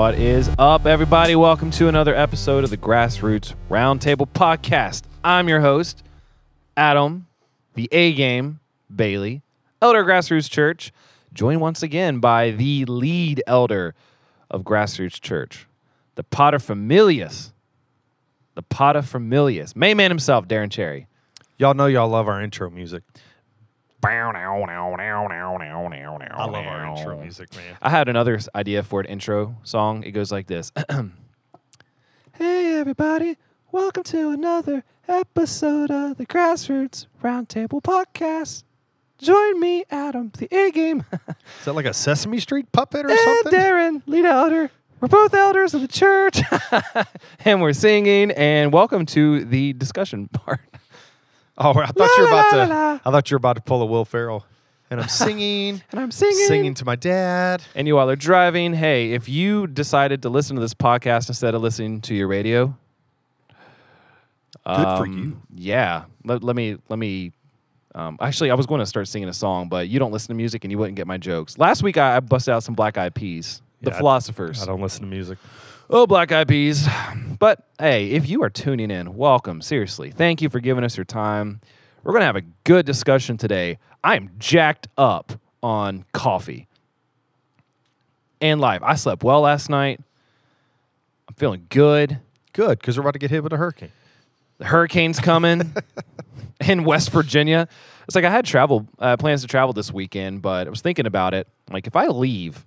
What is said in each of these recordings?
What is up, everybody? Welcome to another episode of the Grassroots Roundtable Podcast. I'm your host, Adam, the A Game, Bailey, Elder Grassroots Church, joined once again by the lead elder of Grassroots Church, the Potter paterfamilias, the paterfamilias, main man himself, Darren Cherry. Y'all know y'all love our intro music. I love our intro music, man. I had another s- idea for an intro song. It goes like this Hey, everybody. Welcome to another episode of the Grassroots Roundtable Podcast. Join me, Adam, the A game, Is that like a Sesame Street puppet or and something? Darren, lead elder. We're both elders of the church, and we're singing. And welcome to the discussion part. Oh, I thought La, you were about la, to. la, la. I thought you were about to pull a Will Ferrell, and I'm singing, And I'm singing. singing to my dad. And you all are driving. Hey, if you decided to listen to this podcast instead of listening to your radio, Good for um, you. Yeah. Let, let me let me. Um, actually, I was going to start singing a song, but you don't listen to music and you wouldn't get my jokes. Last week, I, I busted out some Black Eyed Peas, the Yeah, I- philosophers. I don't listen to music. Oh, Black Eyed Peas. But hey, if you are tuning in, welcome. Seriously, thank you for giving us your time. We're going to have a good discussion today. I am jacked up on coffee and life. I slept well last night. I'm feeling good. Good, because we're about to get hit with a hurricane. The hurricane's coming in West Virginia. It's like I had travel uh, plans to travel this weekend, but I was thinking about it. Like if I leave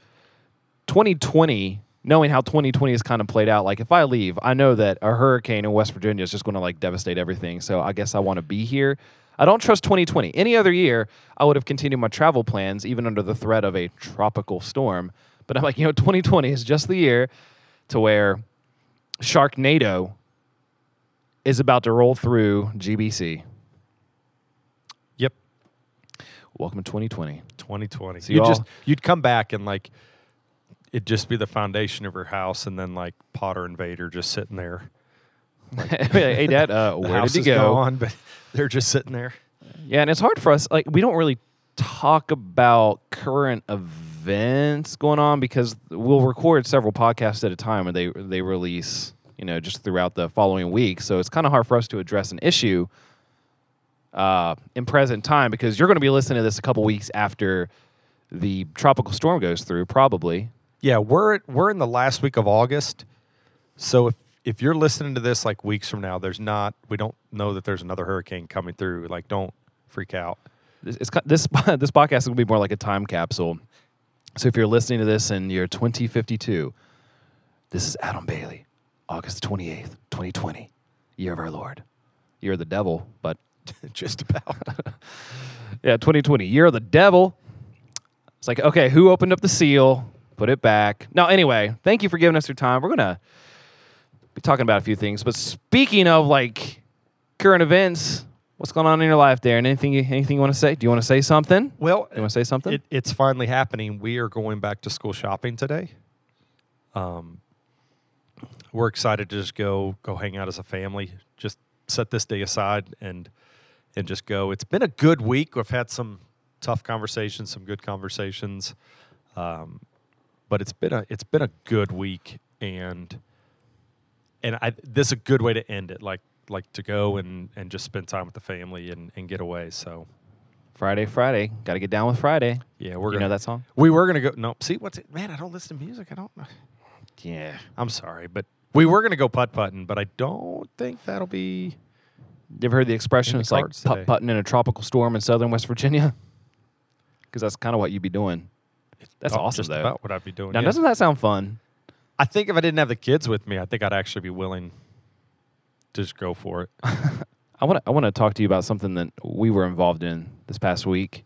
2020, knowing how 2020 has kind of played out, like if I leave, I know that a hurricane in West Virginia is just going to like devastate everything. So I guess I want to be here. I don't trust 2020. Any other year, I would have continued my travel plans, even under the threat of a tropical storm. But I'm like, you know, 2020 is just the year to where Sharknado is about to roll through GBC. Yep, Welcome to 2020. 2020. So you y'all- just you'd come back and like it'd just be the foundation of her house, and then like Potter and Vader just sitting there. hey, Dad, uh, where did you go? But they're just sitting there. Yeah, and it's hard for us. Like, we don't really talk about current events going on because we'll record several podcasts at a time, and they they release, you know, just throughout the following week. So it's kind of hard for us to address an issue uh, in present time because you're going to be listening to this a couple weeks after the tropical storm goes through, probably. Yeah, we're we're in the last week of August. So if if you're listening to this like weeks from now, there's not we don't know that there's another hurricane coming through. Like don't freak out. this it's, this this podcast is to be more like a time capsule. So if you're listening to this in year 2052, this is Adam Bailey, August 28th, 2020, year of our Lord. Of the devil, but Just about. yeah, 2020, year of the devil. It's like, okay, who opened up the seal? Put it back. Now, anyway, thank you for giving us your time. We're going to be talking about a few things. But speaking of like current events, what's going on in your life Darren? Anything, you- anything you want to say? Do you want to say something? well, You want to say something? it, it's finally happening. We are going back to school shopping today. Um, we're excited to just go go hang out as a family. Just set this day aside and and just go. It's been a good week. We've had some tough conversations, some good conversations, um, but it's been a it's been a good week, and and I this is a good way to end it. Like like to go and and just spend time with the family and and get away. So Friday, Friday. Got to get down with Friday. yeah, we're you gonna know that song? we were gonna go. No, see what's it? Man, I don't listen to music. I don't. Yeah. I'm sorry, but we were gonna go putt putting, but I don't think that'll be. You ever heard the expression? The it's like putt putting in a tropical storm in southern West Virginia? Because that's kind of what you'd be doing. That's oh, awesome, Just though. about what I'd be doing. Now, yeah. doesn't that sound fun? I think if I didn't have the kids with me, I think I'd actually be willing to just go for it. I want to I want to talk to you about something that we were involved in this past week.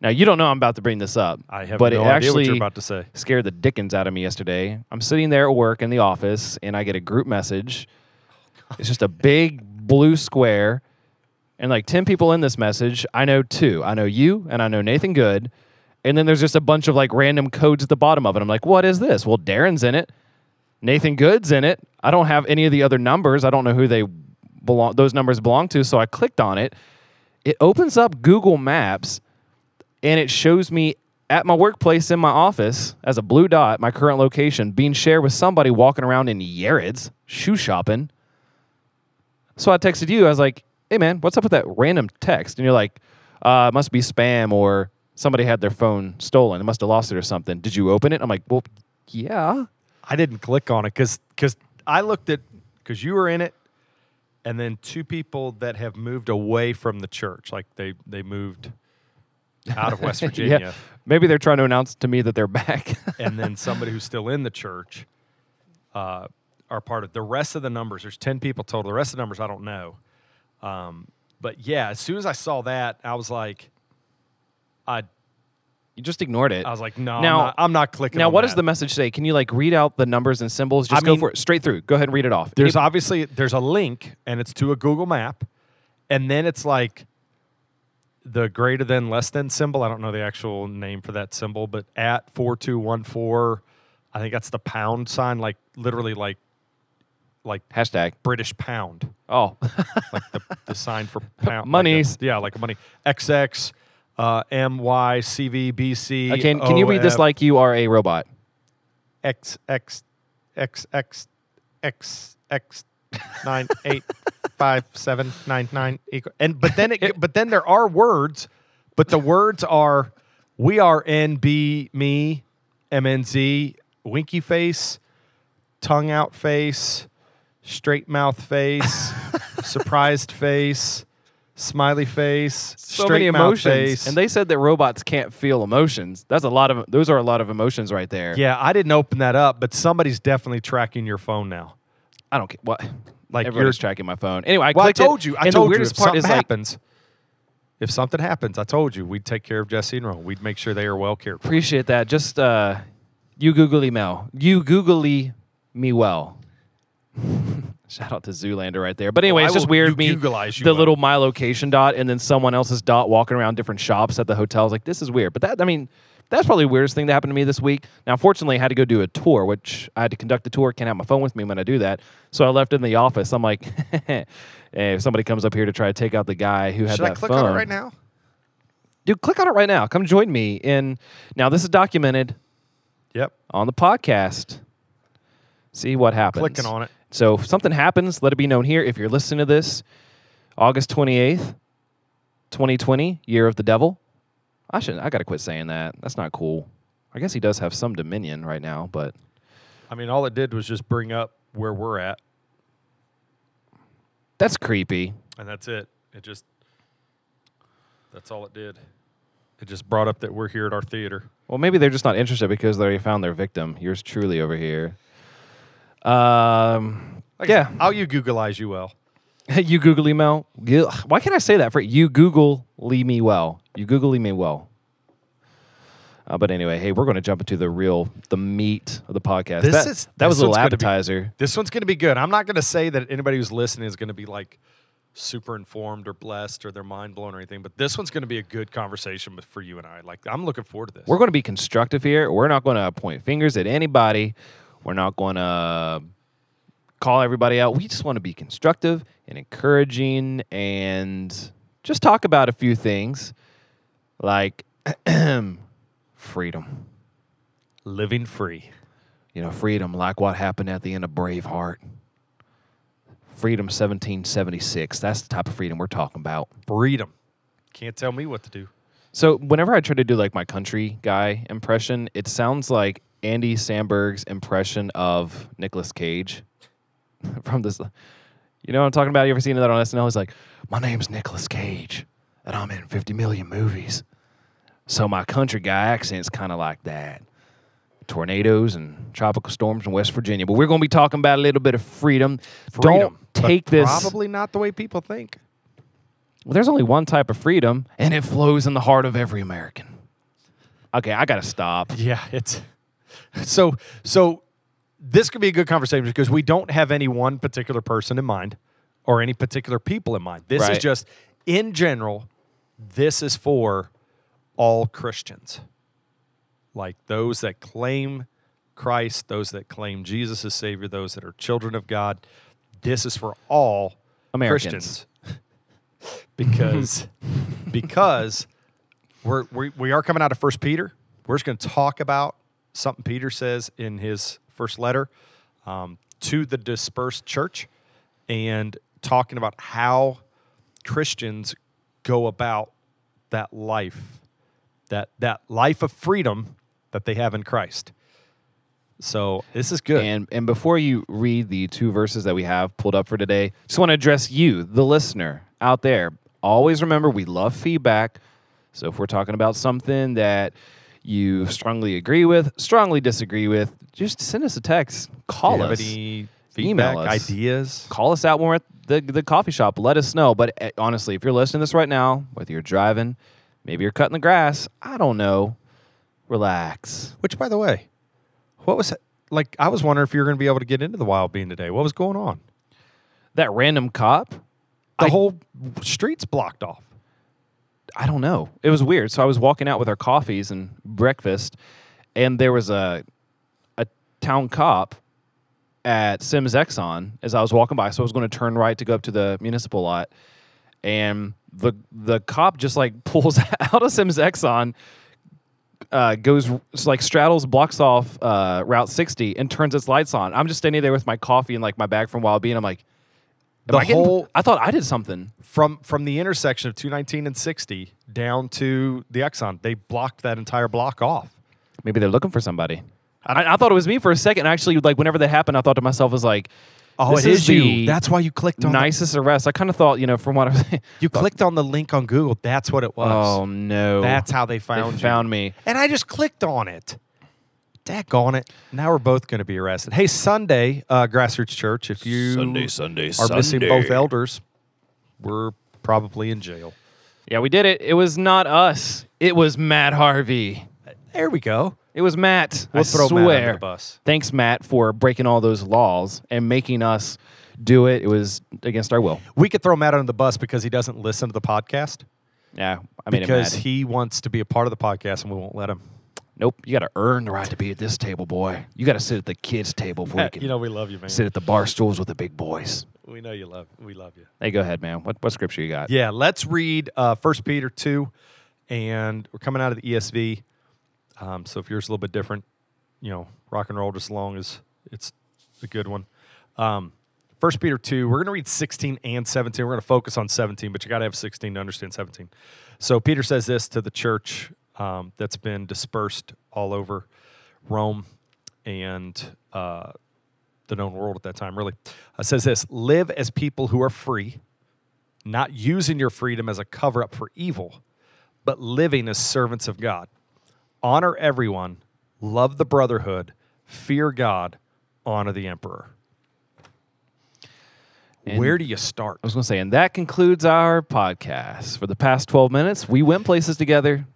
Now, you don't know I'm about to bring this up, I have but no it idea actually what you're about to say. scared the dickens out of me yesterday. I'm sitting there at work in the office and I get a group message. It's just a big blue square and like 10 people in this message. I know two. I know you and I know Nathan Good. And then there's just a bunch of like random codes at the bottom of it. I'm like, what is this? Well, Darren's in it. Nathan Good's in it. I don't have any of the other numbers. I don't know who they belong those numbers belong to. So I clicked on it. It opens up Google Maps and it shows me at my workplace in my office as a blue dot, my current location, being shared with somebody walking around in Yared's shoe shopping. So I texted you. I was like, "Hey man, what's up with that random text?" And you're like, uh, "It must be spam or somebody had their phone stolen. They must have lost it or something." Did you open it? I'm like, "Well, yeah." I didn't click on it because because I looked at because you were in it, and then two people that have moved away from the church, like they they moved out of West Virginia, yeah. Maybe they're trying to announce to me that they're back. and then somebody who's still in the church uh, are part of the rest of the numbers. There's ten people total. The rest of the numbers I don't know. Um, but yeah, as soon as I saw that, I was like, I you just ignored it. I was like, no, Now- I'm, not, I'm not clicking. now, what does the message say? Can you like read out the numbers and symbols? Just I go mean- for it straight through. Go ahead and read it off. There's Any- obviously there's a link and it's to a Google map, and then it's like the greater than less than symbol. I don't know the actual name for that symbol, but at four two one four, I think that's the pound sign, like literally like like hashtag. British pound, Oh, like the, the sign for pound. like a- yeah, like money. XX, uh, MY, CV, Uh, can can you read this like you are a robot? X X X X X X nine eight five seven nine nine equal and but then it but then there are words, but the words are we are NB me MNZ winky face, tongue out face, straight mouth face, surprised face, smiley face, So straight many emotions, face. and they said that robots can't feel emotions. That's a lot of. Those are a lot of emotions right there. yeah, I didn't open that up, but somebody's definitely tracking your phone now. I don't care what. Like Everybody's tracking my phone. Anyway, I Well, I clicked it, told you. I told the you. weirdest If part something is like happens, if something happens, I told you we'd take care of Jesse and Ron. We'd make sure they are well cared for. appreciate that. Just uh, you googly Mel. You googly me well. Shout out to Zoolander right there. But anyway, Oh, it's just weird. Me, you the well. little my location dot and then someone else's dot walking around different shops at the hotels. Like this is weird. But that I mean, that's probably the weirdest thing that happened to me this week. Now, fortunately, I had to go do a tour, which I had to conduct the tour. Can't have my phone with me when I do that. So I left it in the office. I'm like, hey, if somebody comes up here to try to take out the guy who had Should that I click phone, on it right now? dude, click on it right now. Come join me in. Now, this is documented Yep. on the podcast. See what happens. Clicking on it. So if something happens, let it be known here. If you're listening to this, August 28th, 2020, year of the devil. I shouldn't. I got to quit saying that. That's not cool. I guess he does have some dominion right now, but I mean, all it did was just bring up where we're at, that's creepy. and that's it. It just that's all it did. It just brought up that we're here at our theater. Well, maybe they're just not interested because they already found their victim. Yours truly over here. Um, Like yeah. I'll you Googleize you well. you Google email. Why can't I say that for you? Google Lee me well. You Google me well. Uh, but anyway, hey, we're going to jump into the real, the meat of the podcast. This that, is- that was a little gonna be- appetizer. This one's going to be good. I'm not going to say that anybody who's listening is going to be like super informed or blessed or they're mind blown or anything, but this one's going to be a good conversation for you and I. Like, I'm looking forward to this. We're going to be constructive here. We're not going to point fingers at anybody. We're not going to call everybody out. We just want to be constructive and encouraging and just talk about a few things like freedom. living free. You know, freedom, like what happened at the end of Braveheart. Freedom 1776. That's the type of freedom we're talking about. Freedom. Can't tell me what to do. So, whenever I try to do like my country guy impression, it sounds like Andy Samberg's impression of Nicolas Cage from this. You know what I'm talking about? You ever seen that on SNL? He's like, My name's Nicolas Cage, and I'm in 50 million movies. So, my country guy accent's kind of like that tornadoes and tropical storms in West Virginia. But we're going to be talking about a little bit of freedom. Freedom. Don't take this. Probably not the way people think. Well, there's only one type of freedom, and it flows in the heart of every American. Okay, I got to stop. Yeah, it's so so this could be a good conversation because we don't have any one particular person in mind or any particular people in mind. This is just in general, this is for all Christians. Like those that claim Christ, those that claim Jesus as Savior, those that are children of God. This is for all Americans. Christians. because because we're, we we are coming out of First Peter. We're just going to talk about something Peter says in his first letter um, to the dispersed church and talking about how Christians go about that life, that, that life of freedom that they have in Christ. So this is good. And and before you read the two verses that we have pulled up for today, just want to address you, the listener out there. Always remember we love feedback. So if we're talking about something that you strongly agree with, strongly disagree with, just send us a text, call If you have us, any Email us. ideas. call us out when we're at the the coffee shop. Let us know. But eh, honestly, if you're listening to this right now, whether you're driving, maybe you're cutting the grass, I don't know, relax. Which, by the way, what was it? like? I was wondering if you were going to be able to get into the wild bean today. What was going on? That random cop, The I- whole street's blocked off. I don't know. It was weird. So I was walking out with our coffees and breakfast, and there was a a town cop at Sims Exxon as I was walking by. So I was going to turn right to go up to the municipal lot, and the the cop just like pulls out of Sims Exxon, uh, goes like straddles, blocks off uh, Route 60, and turns its lights on. I'm just standing there with my coffee and like my bag from Wild Bean. I'm like, am The I getting- whole- I thought I did something. From from the intersection of 219 and 60 down to the Exxon, they blocked that entire block off. Maybe they're looking for somebody. I, I thought it was me for a second. Actually, like whenever that happened, I thought to myself, "Was like, Oh, this it is you. the That's why you clicked on the- nicest arrest." I kind of thought, you know, from what I was, You clicked on the link on Google. That's what it was. oh no, That's how they they found you. found me. And I just clicked on it. Daggone it. Now we're both going to be arrested. Hey, Sunday, uh, Grassroots Church, if you Sunday, Sunday, are missing both elders, we're probably in jail. Yeah, we did it. It was not us. It was Matt Harvey. There we go. It was Matt. We'll I throw swear. Matt under the bus. Thanks, Matt, for breaking all those laws and making us do it. It was against our will. We could throw Matt under the bus because he doesn't listen to the podcast Yeah, I made because he wants to be a part of the podcast and we won't let him. Nope, you got to earn the right to be at this table, boy. You got to sit at the kids' table before you can you know we love you, man. sit at the bar stools with the big boys. We know you love. We love you. Hey, go ahead, man. What what scripture you got? Yeah, let's read uh, 1 Peter 2, and we're coming out of the ESV. Um, so if yours is a little bit different, you know, rock and roll just as long as it's a good one. Um, 1 Peter 2, we're going to read 16 and 17. We're going to focus on 17, but you got to have 16 to understand 17. So Peter says this to the church um, that's been dispersed all over Rome and uh, the known world at that time, really. Uh, says this Live as people who are free not using your freedom as a cover up for evil, but living as servants of God. Honor everyone, love the brotherhood, fear God, honor the emperor. And- Where do you start? I was going to say, and that concludes our podcast. For the past 12 minutes, we went places together.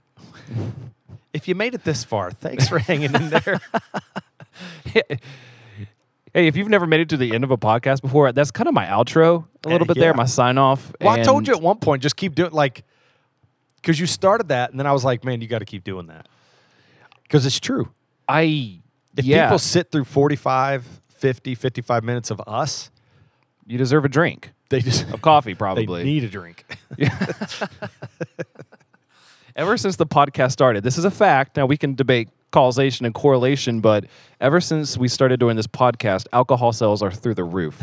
If you made it this far, thanks for hanging in there. Hey, if you've never made it to the end of a podcast before, that's kind of my outro a little Uh, bit yeah. there, my sign off. Well, I told you at one point, just keep doing like, because you started that, and then I was like, man, you got to keep doing that. Because it's true. I, If yeah, people sit through 45, 50, 55 minutes of us, you deserve a drink they just of coffee, they probably. need a drink. ever since the podcast started, this is a fact. Now we can debate causation and correlation, but ever since we started doing this podcast, alcohol sales are through the roof.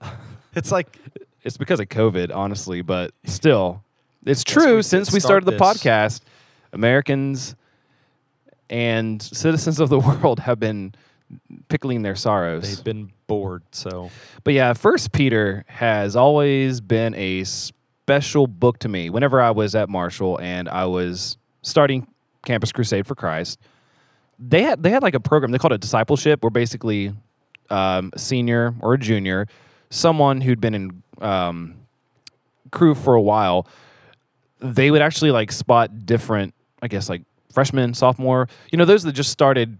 It's like It's because of COVID, honestly, but still, it's true. we since we start started the this. podcast, Americans and citizens of the world have been pickling their sorrows. they've been bored. So But yeah, First Peter has always been a special book to me. Whenever I was at Marshall and I was starting Campus Crusade for Christ, they had they had like a program they called it discipleship, where basically um, a senior or a junior, someone who'd been in um, Cru for a while, they would actually like spot different, I guess like freshmen, sophomore, you know, those that just started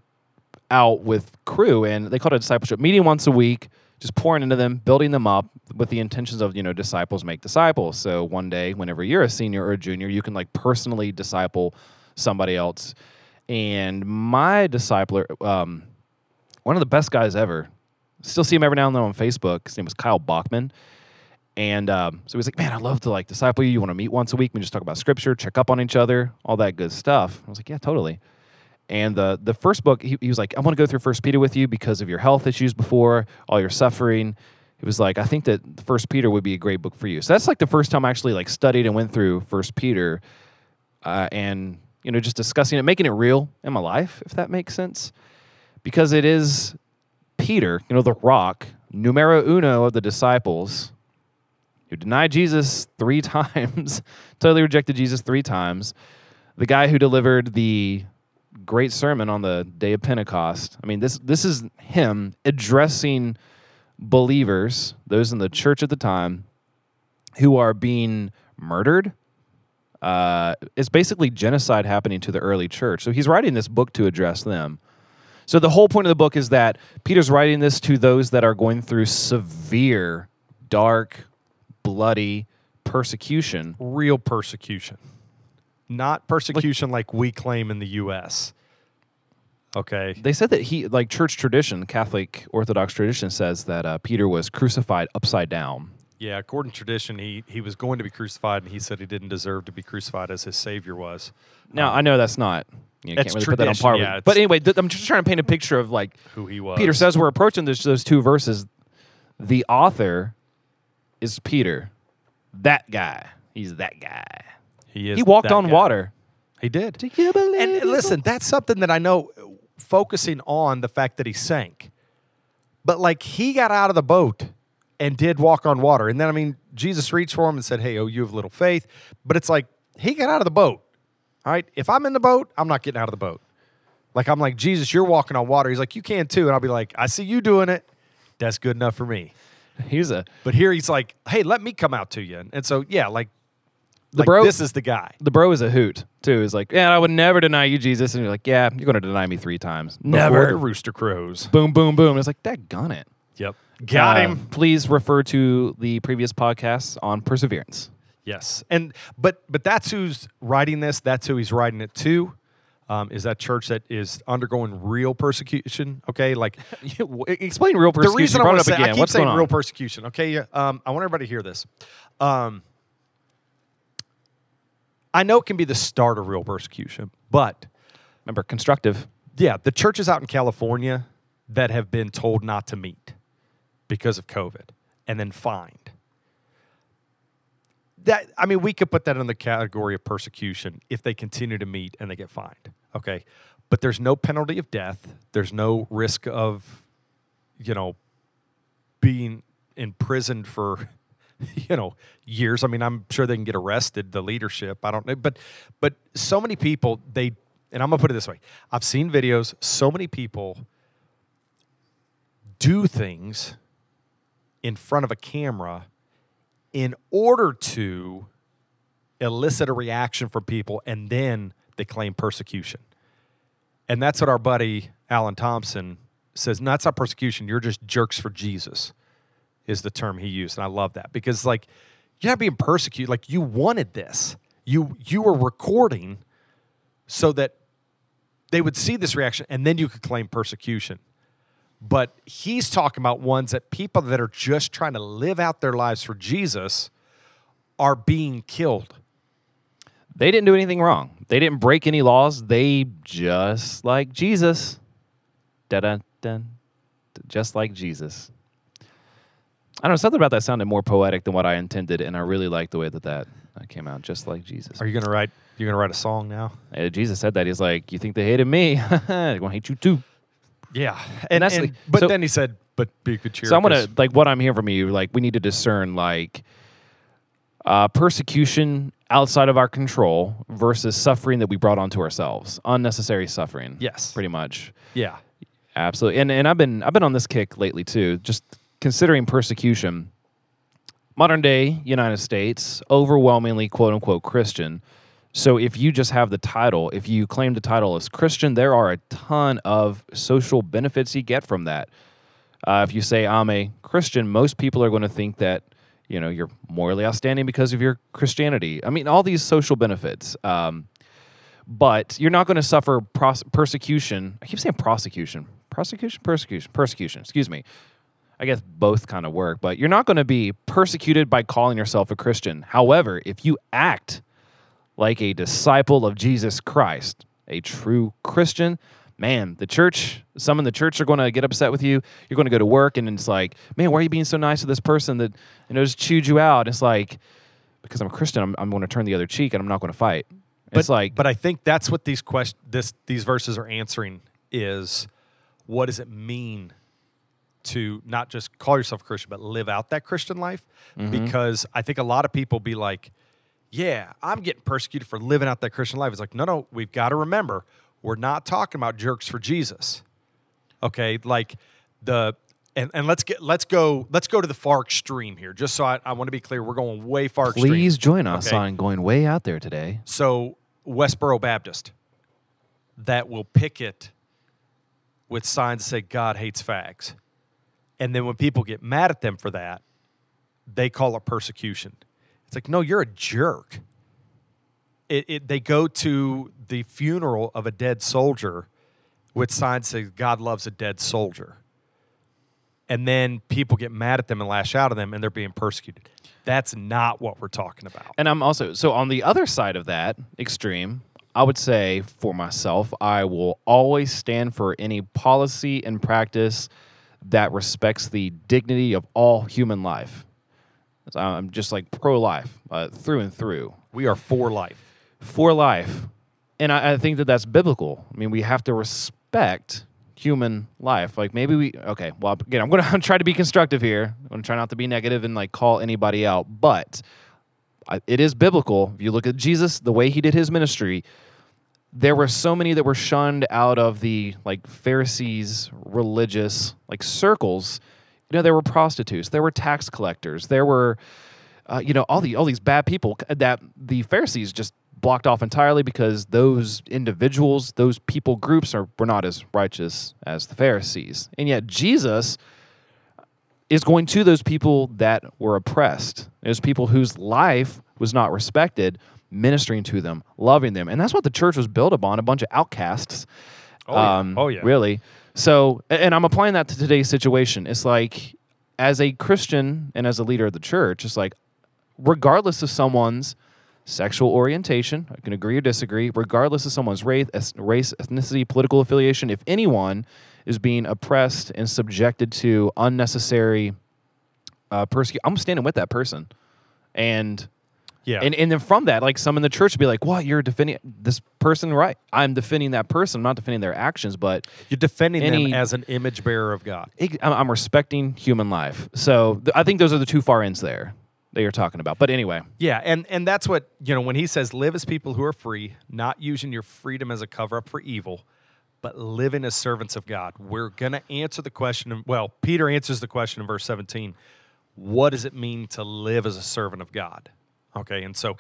out with Cru and they called it discipleship meeting once a week just pouring into them building them up with the intentions of you know disciples make disciples so one day whenever you're a senior or a junior you can like personally disciple somebody else and my discipler um, one of the best guys ever still see him every now and then on facebook his name was kyle bachman And um, so he was like, "Man, I'd love to like disciple you. You want to meet once a week? We just talk about scripture, check up on each other, all that good stuff." I was like, "Yeah, totally." And the the first book, he, he was like, "I want to go through First Peter with you because of your health issues before, all your suffering." He was like, "I think that First Peter would be a great book for you." So that's like the first time I actually like studied and went through First Peter, uh, and you know, just discussing it, making it real in my life, if that makes sense, because it is Peter, you know, the rock, numero uno of the disciples, who denied Jesus three times, totally rejected Jesus three times, the guy who delivered the great sermon on the day of Pentecost. I mean, this this is him addressing believers, those in the church at the time, who are being murdered. Uh, it's basically genocide happening to the early church. So he's writing this book to address them. So the whole point of the book is that Peter's writing this to those that are going through severe, dark, bloody persecution. Real persecution, not persecution like, we claim in the U.S. Okay. They said that he, like church tradition, Catholic Orthodox tradition, says that uh, Peter was crucified upside down. Yeah, according to tradition, he, he was going to be crucified, and he said he didn't deserve to be crucified as his savior was. Now Um, I know that's not. You know, can't really put that on par. yeah, with, but anyway, th- I'm just trying to paint a picture of like who he was. Peter says we're approaching this, those two verses. The author is Peter, that guy. He's that guy. He is. He walked on guy. water. He did. Do you believe And listen, that's something that I know. Focusing on the fact that he sank, but like he got out of the boat and did walk on water, and then I mean Jesus reached for him and said, "Hey, oh, you have little faith." But it's like he got out of the boat. All right, if I'm in the boat, I'm not getting out of the boat. Like I'm like Jesus, you're walking on water. He's like, you can too, and I'll be like, I see you doing it. That's good enough for me. he's a But here he's like, hey, let me come out to you, and, and so yeah, like, The like bro- this is the guy. the bro is a hoot too. He's like, yeah, I would never deny you, Jesus. And you're like, yeah, you're going to deny me three times. Never. the rooster crows. Boom, boom, boom. It's like, that gun it. Yep, got Uh, him. Please refer to the previous podcasts on perseverance. Yes, and but but that's who's writing this. That's who he's writing it to. Um, is that church that is undergoing real persecution? Okay, like Explain real persecution. the reason I want to say again. I keep What's saying real persecution. Okay, yeah, um, I want everybody to hear this. Um, I know it can be the start of real persecution, but Remember, constructive. yeah, the churches out in California that have been told not to meet because of COVID and then fined. That I mean, we could put that in the category of persecution if they continue to meet and they get fined. Okay. But there's no penalty of death. There's no risk of, you know, being imprisoned for, you know, years. I mean, I'm sure they can get arrested, the leadership. I don't know. But but so many people, they and I'm gonna put it this way. I've seen videos, so many people do things in front of a camera in order to elicit a reaction from people and then they claim persecution. And that's what our buddy Alan Thompson says. No, that's not persecution. You're just jerks for Jesus, is the term he used. And I love that because, like, you're not being persecuted. Like, you wanted this. You you were recording so that they would see this reaction and then you could claim persecution. But he's talking about ones that people that are just trying to live out their lives for Jesus are being killed. They didn't do anything wrong. They didn't break any laws. They just like Jesus. Da da da. Just like Jesus. I don't know. Something about that sounded more poetic than what I intended, and I really like the way that that uh, came out. Just like Jesus. Are you gonna write? You're gonna write a song now? Uh, Jesus said that. He's like, "You think they hated me? They're gonna hate you too." Yeah, and, that's and- the- but so- then he said, "But be good cheer." So I'm gonna like what I'm hearing from you. Like we need to discern like uh, persecution outside of our control versus suffering that we brought onto ourselves, unnecessary suffering. Yes. pretty much. yeah, Absolutely. And and I've been I've been on this kick lately too, just considering persecution. Modern day United States, overwhelmingly quote unquote Christian. So if you just have the title, if you claim the title as Christian, there are a ton of social benefits you get from that. Uh, if you say I'm a Christian, most people are going to think that you know you're morally outstanding because of your Christianity. I mean, all these social benefits. Um, but you're not going to suffer pros- persecution. I keep saying prosecution, prosecution, persecution, persecution. Excuse me. I guess both kind of work, but you're not going to be persecuted by calling yourself a Christian. However, if you act like a disciple of Jesus Christ, a true Christian, man, the church, some in the church are going to get upset with you. You're going to go to work and it's like, man, why are you being so nice to this person that you know just chewed you out? It's like because I'm a Christian, I'm, I'm going to turn the other cheek and I'm not going to fight. it's but, like, but I think that's what these quest this these verses are answering is what does it mean to not just call yourself a Christian, but live out that Christian life? Mm-hmm. Because I think a lot of people be like, yeah, I'm getting persecuted for living out that Christian life. It's like, no, no, we've got to remember, we're not talking about jerks for Jesus. Okay, like the and, and let's get let's go let's go to the far extreme here. Just so I, I want to be clear, we're going way far extreme. please join us Okay. on going way out there today. So Westboro Baptist that will picket with signs that say God hates fags. And then when people get mad at them for that, they call it persecution. It's like, no, you're a jerk. It, it, they go to the funeral of a dead soldier with signs that God loves a dead soldier. And then people get mad at them and lash out at them and they're being persecuted. That's not what we're talking about. And I'm also so on the other side of that extreme, I would say for myself, I will always stand for any policy and practice that respects the dignity of all human life. So I'm just like pro life uh, through and through, We are for life. for life. And I, I think that that's biblical. I mean, we have to respect human life. Like maybe we, okay, well, again, I'm going to try to be constructive here. I'm going to try not to be negative and like call anybody out. But I- it is biblical. If you look at Jesus, the way he did his ministry, there were so many that were shunned out of the like Pharisees religious like circles. You know, there were prostitutes, there were tax collectors, there were uh, you know all the all these bad people that the Pharisees just blocked off entirely because those individuals, those people groups are were not as righteous as the Pharisees. And yet Jesus is going to those people that were oppressed, those people whose life was not respected, ministering to them, loving them. And that's what the church was built upon a bunch of outcasts. Oh, yeah. Um, Oh, yeah. Really. So, and I'm applying that to today's situation. It's like, as a Christian and as a leader of the church, it's like, regardless of someone's sexual orientation, I can agree or disagree, regardless of someone's race, race, ethnicity, political affiliation, if anyone is being oppressed and subjected to unnecessary uh, persecution, I'm standing with that person. And Yeah. and and then from that, like some in the church would be like, "What? You're defending this person, right? I'm defending that person. I'm not defending their actions, but You're defending any- them as an image bearer of God. I'm, I'm respecting human life. So th- I think those are the two far ends there that you're talking about. But anyway, Yeah, and and that's what you know when he says, "Live as people who are free, not using your freedom as a cover up for evil, but living as servants of God." We're gonna answer the question. Well, Peter answers the question in verse 17. What does it mean to live as a servant of God? Okay, and so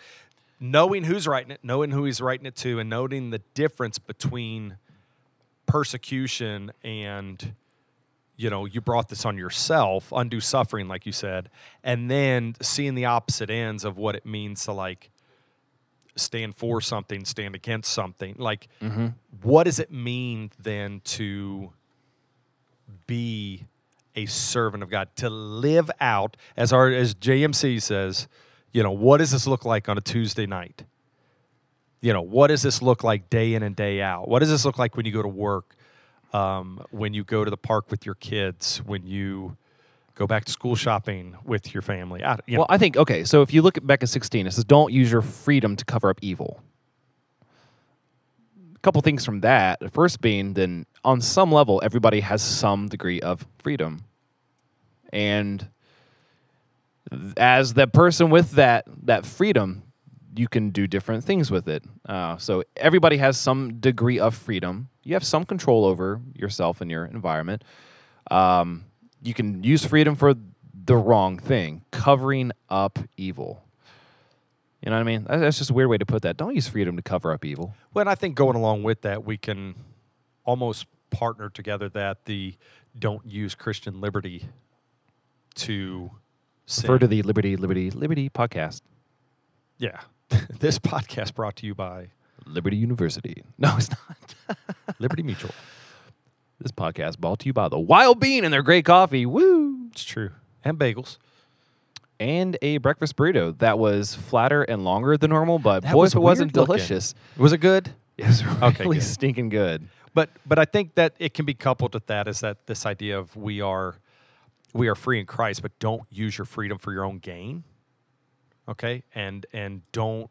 knowing who's writing it, knowing who he's writing it to, and noting the difference between persecution and you know, you brought this on yourself, undue suffering, like you said, and then seeing the opposite ends of what it means to like stand for something, stand against something. Like, mm-hmm. what does it mean then to be a servant of God, to live out, as our as JMC says, you know, what does this look like on a Tuesday night? You know, what does this look like day in and day out? What does this look like when you go to work? um, when you go to the park with your kids, when you go back to school shopping with your family. I, you know, well, I think okay. So if you look at Becca 16, it says, "Don't use your freedom to cover up evil." A couple things from that. The first being, then on some level, everybody has some degree of freedom, and as the person with that that freedom, you can do different things with it. Uh, so everybody has some degree of freedom. You have some control over yourself and your environment. Um, you can use freedom for the wrong thing, covering up evil. You know what I mean? That's just a weird way to put that. Don't use freedom to cover up evil. well, and I think going along with that, we can almost partner together that the don't use Christian liberty to sin. Refer to the Liberty, Liberty, Liberty podcast. yeah. this podcast brought to you by Liberty University. No, it's not. Liberty Mutual. This podcast brought to you by the Wild Bean and their great coffee. Woo! It's true. And bagels. and a breakfast burrito that was flatter and longer than normal. But That boy, was if it wasn't looking. delicious, Was it good? it was Okay, really good. stinking good. But but I think that it can be coupled with that is that this idea of we are we are free in Christ, but don't use your freedom for your own gain. Okay? And and don't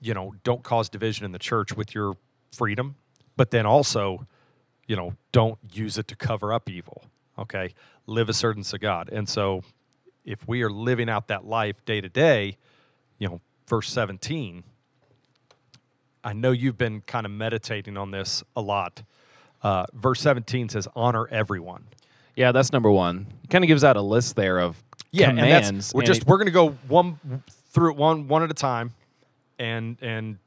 you know, don't cause division in the church with your freedom, but then also, you know, don't use it to cover up evil. Okay? Live a servants of God. And so if we are living out that life day to day, you know, verse 17, I know you've been kind of meditating on this a lot. Uh, verse 17 says, honor everyone. Yeah, that's number one. It kind of gives out a list there of Yeah, and commands. that's, we're and just we're going to go one through it one one at a time, and and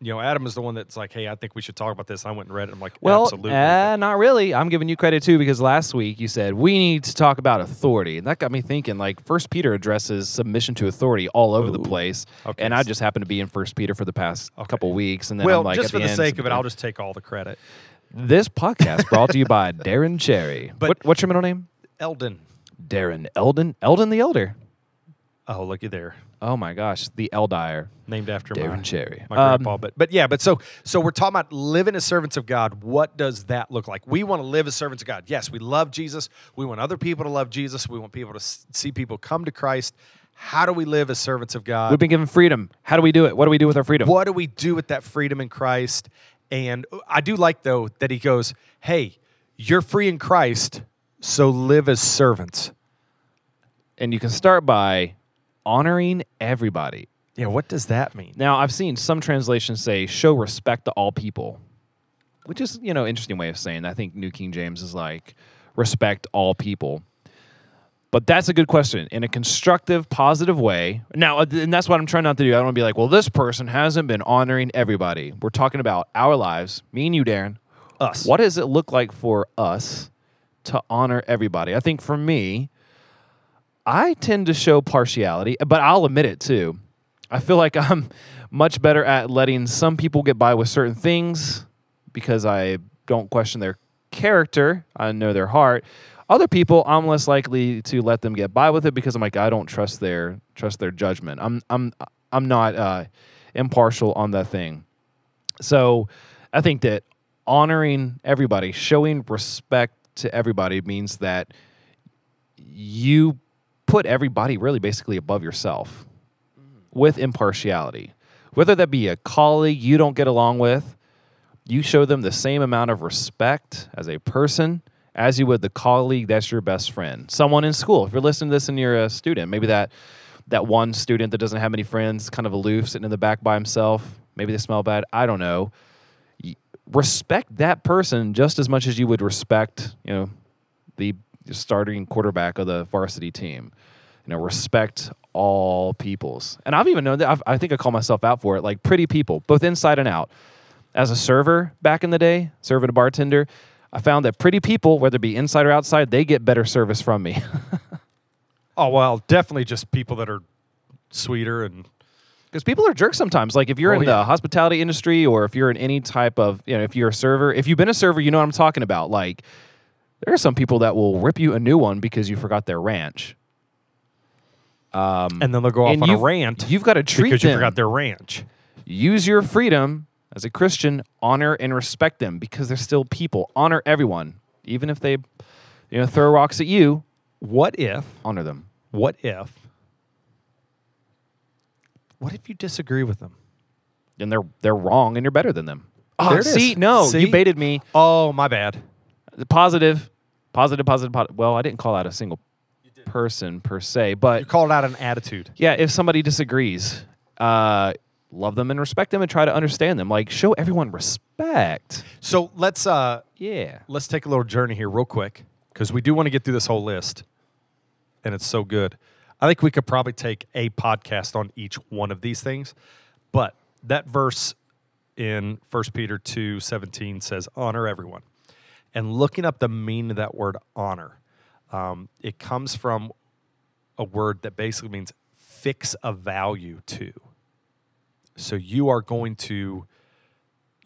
you know Adam is the one that's like, hey, I think we should talk about this. I went and read it. I'm like, well, absolutely. uh, not really. I'm giving you credit too because last week you said we need to talk about authority, and that got me thinking. Like First Peter addresses submission to authority all over the place, Okay. and I just happened to be in First Peter for the past Okay. couple weeks, and then well, I'm like, just for the end, sake of it, I'll just take all the credit. This podcast brought to you by Darren Cherry. But- what, what's your middle name? Eldon. Darren Eldon. Eldon the Elder. Oh, looky there, Oh my gosh, the Eldire. named after Darren my, Cherry. my Um, grandpa. But but yeah, but so so we're talking about living as servants of God. What does that look like? We want to live as servants of God. Yes, we love Jesus. We want other people to love Jesus. We want people to s- see people come to Christ. How do we live as servants of God? We've been given freedom. How do we do it? What do we do with our freedom? what do we do with that freedom in Christ? And I do like though that he goes, "Hey, you're free in Christ, so live as servants." And you can start by honoring everybody. Yeah, what does that mean? Now, I've seen some translations say show respect to all people, which is, you know, interesting way of saying. that. I think New King James is like respect all people. But that's a good question in a constructive, positive way. Now, uh, and that's what I'm trying not to do. I don't want to be like, well, this person hasn't been honoring everybody. We're talking about our lives, me and you, Darren. Us. What does it look like for us to honor everybody? I think for me, I tend to show partiality, but I'll admit it too. I feel like I'm much better at letting some people get by with certain things because I don't question their character. I know their heart. Other people, I'm less likely to let them get by with it because I'm like I don't trust their trust their judgment. I'm I'm I'm not uh, impartial on that thing. So I think that honoring everybody, showing respect to everybody means that you put everybody really basically above yourself with impartiality. Whether that be a colleague you don't get along with, you show them the same amount of respect as a person as you would the colleague that's your best friend. Someone in school, if you're listening to this and you're a student, maybe that that one student that doesn't have many friends, kind of aloof, sitting in the back by himself, maybe they smell bad, I don't know. Respect that person just as much as you would respect, you know, the starting quarterback of the varsity team. You know, respect all peoples. And I've even known that I've, I think I call myself out for it, like pretty people, both inside and out. As a server back in the day, serving a bartender, I found that pretty people, whether it be inside or outside, they get better service from me. Oh well, definitely just people that are sweeter and Because people are jerks sometimes. Like if you're Oh, in yeah. the hospitality industry or if you're in any type of, you know, if you're a server, if you've been a server, you know what I'm talking about. Like there are some people that will rip you a new one because you forgot their ranch. Um, and then they'll go off on a rant You've got to treat because them. you forgot their ranch. use your freedom as a Christian, honor and respect them because they're still people. Honor everyone, even if they, you know, throw rocks at you. What if? Honor them. What if? What if you disagree with them? And they're they're wrong, and you're better than them. Oh, There it is. see, no, See? you baited me. Oh, my bad. Positive, positive, positive, positive. Well, I didn't call out a single person per se, but You called out an attitude. yeah, if somebody disagrees, uh, love them and respect them, and try to understand them. Like show everyone respect. So let's uh Yeah. let's take a little journey here real quick because we do want to get through this whole list, and it's so good. I think we could probably take a podcast on each one of these things, but that verse in 1 Peter 2 17 says, Honor everyone. And looking up the meaning of that word honor, um, it comes from a word that basically means fix a value to. So you are going to,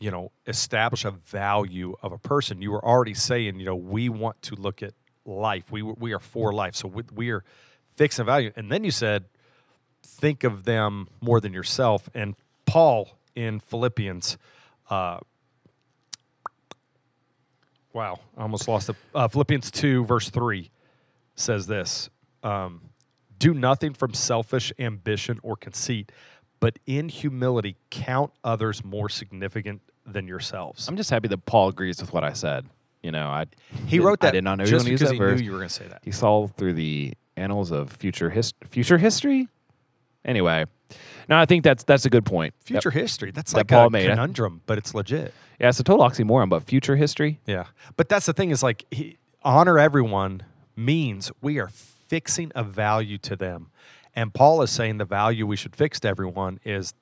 you know, establish a value of a person. You were already saying, you know, we want to look at life. We we are for life. So we, we are fixing value. And then you said, think of them more than yourself. And Paul in Philippians, uh, wow, I almost lost it. Uh, Philippians two verse three says this: um, Do nothing from selfish ambition or conceit, but in humility count others more significant than yourselves. I'm just happy that Paul agrees with what I said. You know, I he wrote that. I did not know just you were because going to use he that verse. knew you were going to say that. He saw through the annals of future his, future history. Anyway, no, I think that's that's a good point. Future history. That's That like Paul a made. conundrum, but it's legit. Yeah, it's a total oxymoron, but future history. Yeah. But that's the thing is like he, honor everyone means we are fixing a value to them. And Paul is saying the value we should fix to everyone is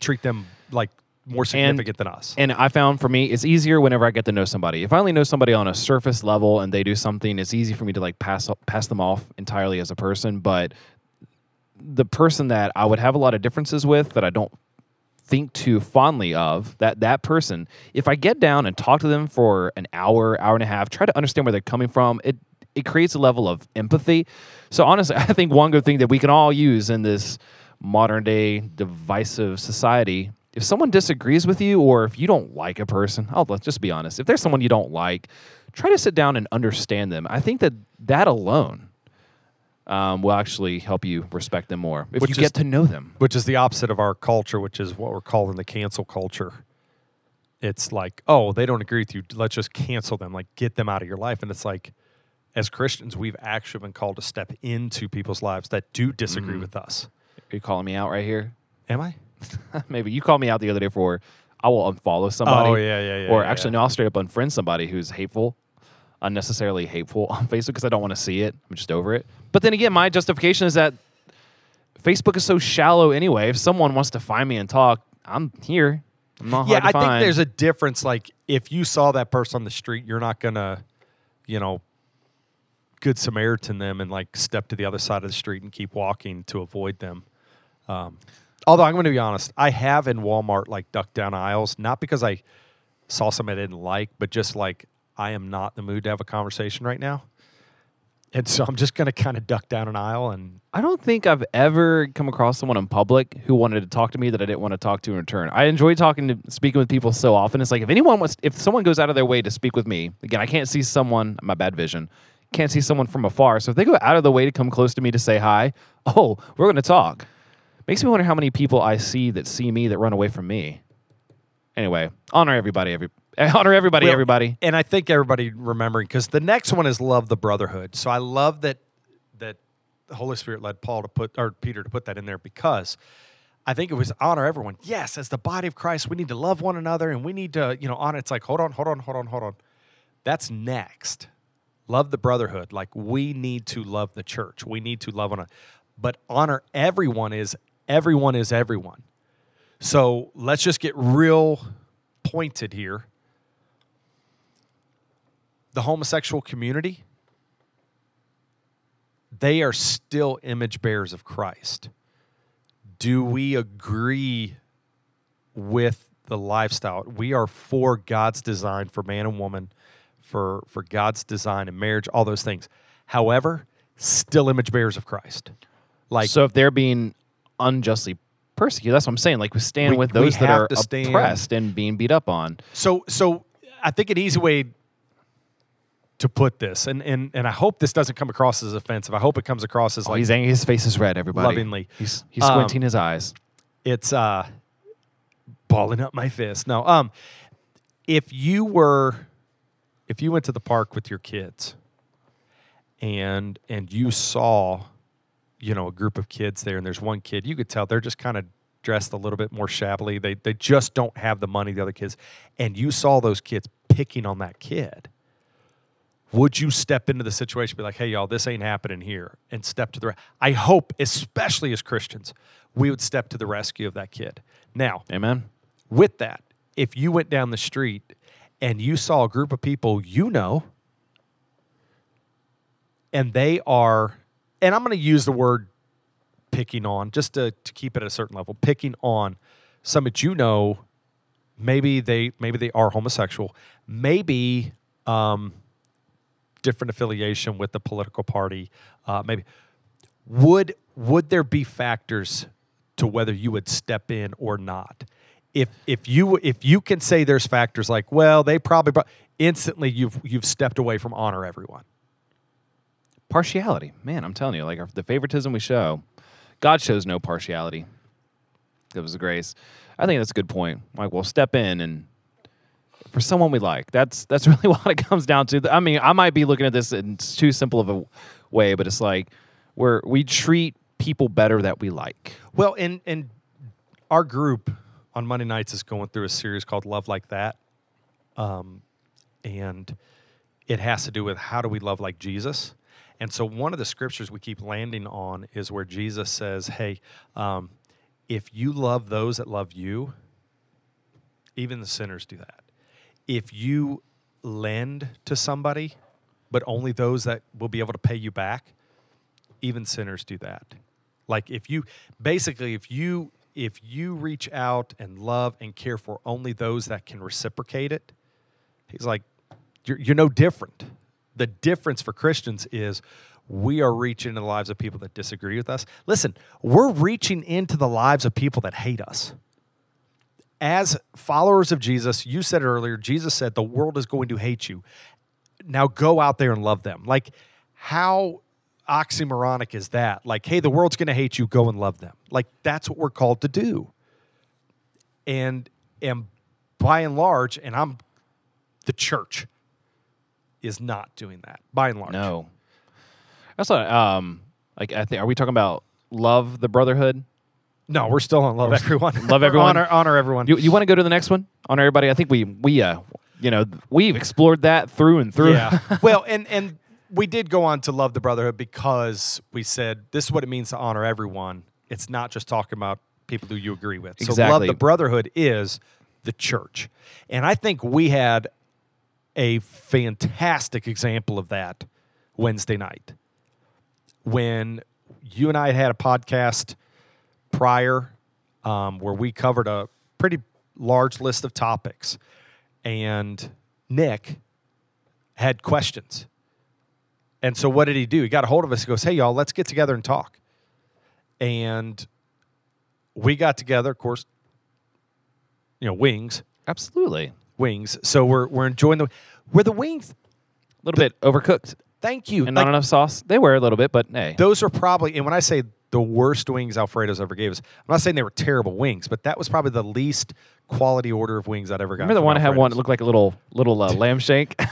treat them like more significant than us. And I found for me, it's easier whenever I get to know somebody. If I only know somebody on a surface level and they do something, it's easy for me to like pass pass them off entirely as a person. But the person that I would have a lot of differences with that I don't think too fondly of that that person if i get down and talk to them for an hour hour and a half try to understand where they're coming from it it creates a level of empathy so honestly i think one good thing that we can all use in this modern day divisive society if someone disagrees with you or if you don't like a person oh let's just be honest if there's someone you don't like try to sit down and understand them i think that that alone um, will actually help you respect them more if Which you is- get to know them which is the opposite of our culture, which is what we're calling the cancel culture. It's like, oh, they don't agree with you. Let's just cancel them, like get them out of your life. And it's like, as Christians, we've actually been called to step into people's lives that do disagree Mm-hmm. with us. are you calling me out right here Am I? Maybe you called me out the other day for I will unfollow somebody. Oh, yeah, yeah, yeah, Or yeah, actually, yeah. no, I'll straight up unfriend somebody who's hateful, unnecessarily hateful on Facebook because I don't want to see it. I'm just over it. But then again, my justification is that Facebook is so shallow anyway. If someone wants to find me and talk, I'm here. I'm not yeah, I think there's a difference. Like, if you saw that person on the street, you're not gonna, you know, good Samaritan them and like step to the other side of the street and keep walking to avoid them. Um, although I'm going to be honest, I have in Walmart like ducked down aisles, not because I saw somebody I didn't like, but just like I am not in the mood to have a conversation right now. And so I'm just going to kind of duck down an aisle and I don't think I've ever come across someone in public who wanted to talk to me that I didn't want to talk to in return. I enjoy talking to speaking with people so often. It's like if anyone wants, if someone goes out of their way to speak with me, again, I can't see someone. My bad vision. Can't see someone from afar. So if they go out of the way to come close to me to say hi, oh, we're going to talk. Makes me wonder how many people I see that see me that run away from me. Anyway, honor everybody. Every honor everybody. Well, everybody. And I think everybody remembering because the next one is love the brotherhood. So I love that that the Holy Spirit led Paul to put or Peter to put that in there because I think it was honor everyone. Yes, as the body of Christ, we need to love one another and we need to, you know, honor. It's like hold on, hold on, hold on, hold on. That's next. Love the brotherhood. Like we need to love the church. We need to love one another. But honor everyone is everyone is everyone. So let's just get real pointed here the homosexual community, they are still image bearers of Christ. Do we agree with the lifestyle? We are for God's design for man and woman, for, for God's design and marriage, all those things. However, still image bearers of Christ. Like so if they're being unjustly persecuted, that's what I'm saying. Like we stand We- with those that are stand- oppressed and being beat up on. So so I think an easy way to put this, and and and I hope this doesn't come across as offensive. I hope it comes across as Oh, like he's angry. His face is red. Everybody, Lovingly. He's he's Um, squinting his eyes. it's uh balling up my fist. No, um if you were if you went to the park with your kids and and you saw you know a group of kids there and there's one kid you could tell they're just kind of dressed a little bit more shabbily. They they just don't have the money the other kids. And you saw those kids picking on that kid. Would you step into the situation and be like hey y'all this ain't happening here and step to the re- i hope especially as christians we would step to the rescue of that kid. Now Amen. with that, if you went down the street and you saw a group of people you know, and they are, and I'm going to use the word picking on just to, to keep it at a certain level, picking on some that you know, maybe they maybe they are homosexual, maybe um, different affiliation with the political party, uh, maybe would would there be factors to whether you would step in or not? If if you if you can say there's factors like well they probably pro- instantly you've you've stepped away from honor everyone. partiality, man. I'm telling you, like our, the favoritism we show, God shows no partiality. It was a grace. I think that's a good point. Like, we'll step in and for someone we like. That's that's really what it comes down to. I mean, I might be looking at this in too simple of a way, but it's like we're we treat people better that we like. Well, and and our group on Monday nights is going through a series called Love Like That, um, and it has to do with how do we love like Jesus. And so one of the scriptures we keep landing on is where Jesus says, "Hey, um, if you love those that love you, even the sinners do that. If you lend to somebody, but only those that will be able to pay you back, even sinners do that. Like if you basically if you if you reach out and love and care for only those that can reciprocate it, he's like you're, you're no different. The difference for Christians is we are reaching into the lives of people that disagree with us. Listen, we're reaching into the lives of people that hate us. As followers of Jesus, you said earlier, Jesus said the world is going to hate you. Now go out there and love them. Like, how oxymoronic is that? Like, hey, the world's going to hate you, go and love them. Like, that's what we're called to do. And and by and large, and I'm the church is not doing that by and large. No, that's not. Um, like I think, are we talking about love the brotherhood? No, we're still on love everyone. Love everyone. honor, honor everyone. You you want to go to the next one on everybody? I think we we uh you know we've explored that through and through. Yeah. well, and and we did go on to love the brotherhood because we said this is what it means to honor everyone. It's not just talking about people who you agree with. So love the brotherhood is the church. And I think we had a fantastic example of that Wednesday night. When you and I had a podcast prior um, where we covered a pretty large list of topics. And Nick had questions. And so what did he do? He got a hold of us. He goes, Hey, y'all, let's get together and talk. And we got together, of course, you know, wings, absolutely. wings. So we're, we're enjoying the, were the wings, A little bit overcooked thank you. and Like, not enough sauce. They were a little bit, but hey, those are probably, and when I say the worst wings Alfredo's ever gave us, I'm not saying they were terrible wings, but that was probably the least quality order of wings I'd ever got. remember the one that had one that looked like a little little uh, lamb shank.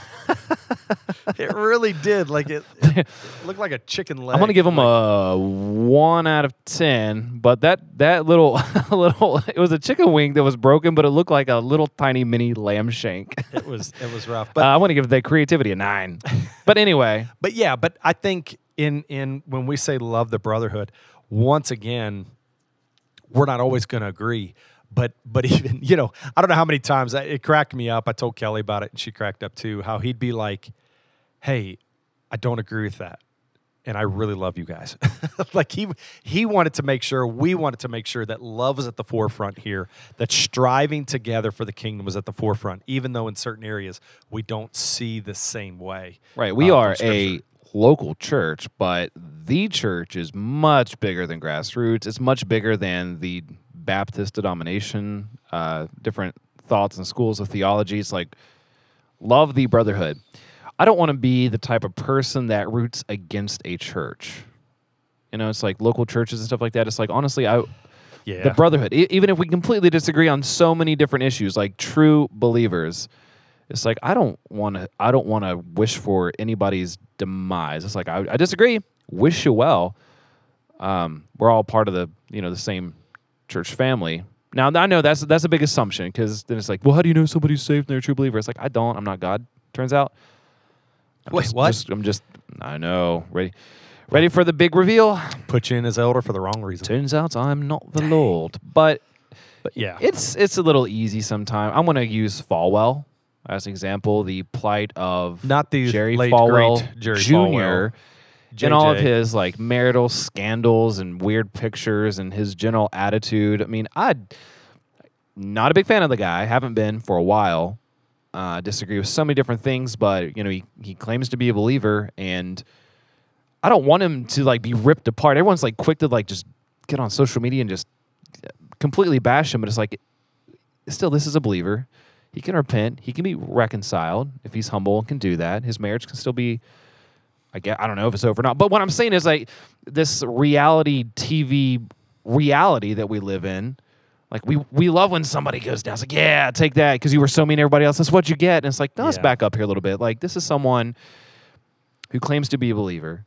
It really did. Like it, it looked like a chicken leg. I'm gonna give them a one out of ten, but that that little little it was a chicken wing that was broken, but it looked like a little tiny mini lamb shank. It was it was rough, Uh, but I want to give the creativity a nine. but anyway, but yeah, but I think in in when we say love the brotherhood, once again, we're not always going to agree. But but even you know, I don't know how many times I- it cracked me up. I told Kelly about it, and she cracked up too. How he'd be like, "Hey, I don't agree with that." And I really love you guys. like he he wanted to make sure, we wanted to make sure that love was at the forefront here, that striving together for the kingdom was at the forefront, even though in certain areas we don't see the same way. right, we uh, are a. local church, but the church is much bigger than grassroots. It's much bigger than the Baptist denomination. Uh, different thoughts and schools of theology. It's like love the brotherhood. I don't want to be the type of person that roots against a church. You know, it's like local churches and stuff like that. It's like honestly, I Yeah. the brotherhood. E- even if we completely disagree on so many different issues, like true believers, it's like I don't want to. I don't want to wish for anybody's demise. It's like I, I disagree. Wish you well. Um, we're all part of the you know the same church family. Now I know that's that's a big assumption because then it's like, well, how do you know somebody's saved and they're a true believer? It's like I don't. I'm not God. Turns out. I'm Wait, just- what? just- I'm just. I know. Ready. Ready for the big reveal? Put you in as elder for the wrong reason. Turns out I'm not the Lord. But But yeah. it's it's a little easy sometimes. I'm going to use Falwell as an example. The plight of Not the Jerry late, Falwell great Jerry Jr. Falwell. and all of his like marital scandals and weird pictures and his general attitude. I mean, I not a big fan of the guy. Haven't been for a while. Uh, disagree with so many different things, but you know he he claims to be a believer, and I don't want him to like be ripped apart. Everyone's like quick to like just get on social media and just completely bash him, but it's like still this is a believer. He can repent. He can be reconciled if he's humble and can do that. His marriage can still be I guess I don't know if it's over or not. But what I'm saying is like this reality TV reality that we live in. Like we we love when somebody goes down. It's like, yeah, take that because you were so mean to everybody else. That's what you get. And it's like, no, let's Yeah. back up here a little bit. Like this is someone who claims to be a believer,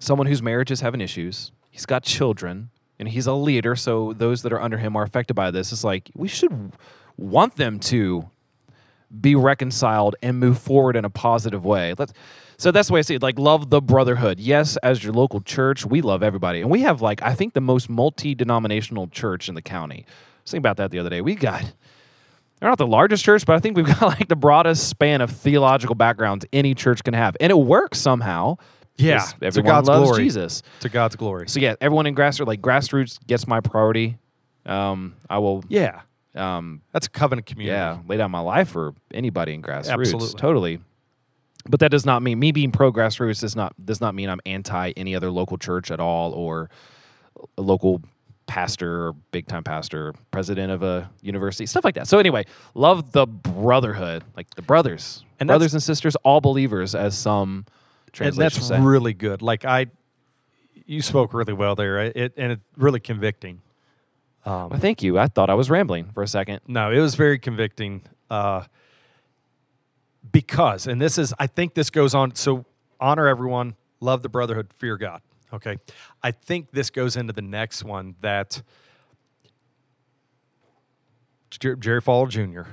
someone whose marriage is having issues. He's got children, and he's a leader. So those that are under him are affected by this. It's like we should want them to be reconciled and move forward in a positive way. Let's, so that's the way I see it. Like, love the brotherhood. Yes, as your local church, we love everybody. And we have, like, I think the most multi denominational church in the county. I was thinking about that the other day. We got, they're not the largest church, but I think we've got, like, the broadest span of theological backgrounds any church can have. And it works somehow. Yeah, Everyone God's loves glory. Jesus. To God's glory. So, yeah, everyone in grassroots, like, grassroots gets my priority. Um, I will, yeah, um, that's a covenant community. yeah, lay down my life for anybody in grassroots. Absolutely. Totally. But that does not mean me being pro grassroots does not does not mean I'm anti any other local church at all or a local pastor or big time pastor, president of a university, stuff like that. So anyway, love the brotherhood, like the brothers, And brothers and sisters, all believers, as some and that's say. really good. Like I, you spoke really well there. It and it's really convicting. Um, well, thank you. I thought I was rambling for a second. No, it was very convicting. Uh, because, and this is, I think this goes on. So honor everyone, love the brotherhood, fear God. Okay. I think this goes into the next one that Jerry Falwell Jr.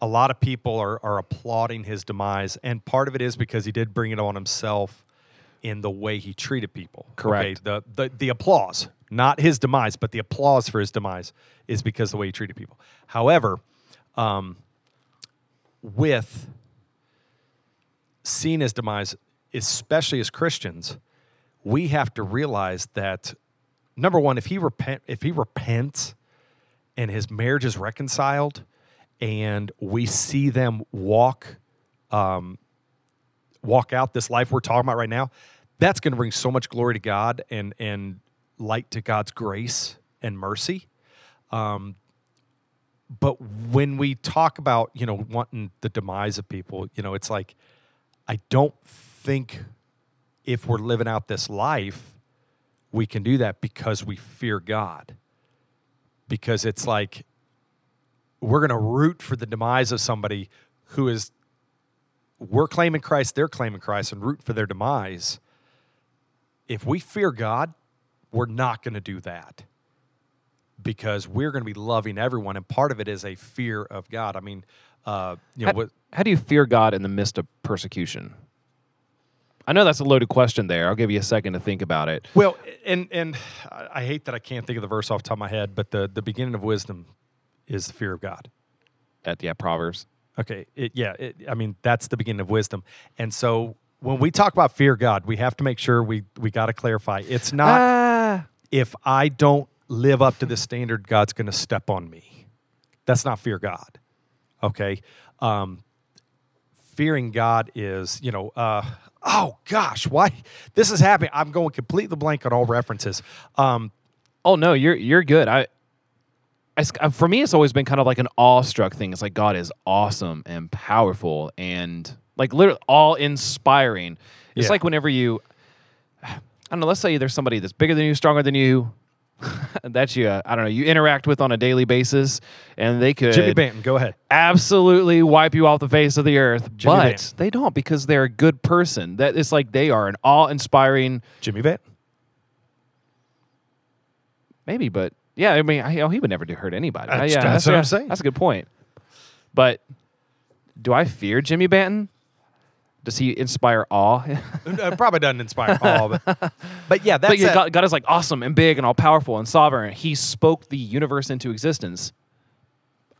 A lot of people are, are applauding his demise, and part of it is because he did bring it on himself in the way he treated people. Correct. Okay, the, the the applause, not his demise, but the applause for his demise is because the way he treated people. However, um, with seeing his demise, especially as Christians, we have to realize that number one, if he repent, if he repents, and his marriage is reconciled, and we see them walk, um, walk out this life we're talking about right now, that's going to bring so much glory to God and and light to God's grace and mercy. Um, but when we talk about you know wanting the demise of people, you know, it's like I don't think if we're living out this life, we can do that because we fear God. Because it's like we're going to root for the demise of somebody who is, we're claiming Christ, they're claiming Christ, and root for their demise. If we fear God, we're not going to do that because we're going to be loving everyone. And part of it is a fear of God. I mean, uh, you know, How, what, how do you fear God in the midst of persecution? I know that's a loaded question there. I'll give you a second to think about it. Well, and and I hate that I can't think of the verse off the top of my head, but the the beginning of wisdom is the fear of God. At yeah, Proverbs. Okay, it, yeah, it, I mean that's the beginning of wisdom, and so when we talk about fear God, we have to make sure we we got to clarify it's not Ah, if I don't live up to the standard, God's going to step on me. That's not fear God. Okay. Um, fearing God is, you know, uh, oh gosh, why this is happening? I'm going completely blank on all references. Um, oh no, you're you're good. I, uh, for me, it's always been kind of like an awestruck thing. It's like God is awesome and powerful and like literally all inspiring. It's Yeah. like whenever you, I don't know. Let's say there's somebody that's bigger than you, stronger than you. that you, uh, I don't know, you interact with on a daily basis, and they could Jimmy Banton, go ahead. absolutely wipe you off the face of the earth. Jimmy but Banton. they don't because they're a good person. That it's like they are an awe-inspiring. Jimmy Banton. Maybe, but yeah, I mean, I, oh, he would never do hurt anybody. That's- yeah, that's what yeah, I'm saying. That's a good point. But do I fear Jimmy Banton? Does he inspire awe? Uh, probably doesn't inspire all, but, but yeah, that's but yeah, it. God, God is like awesome and big and all powerful and sovereign. He spoke the universe into existence.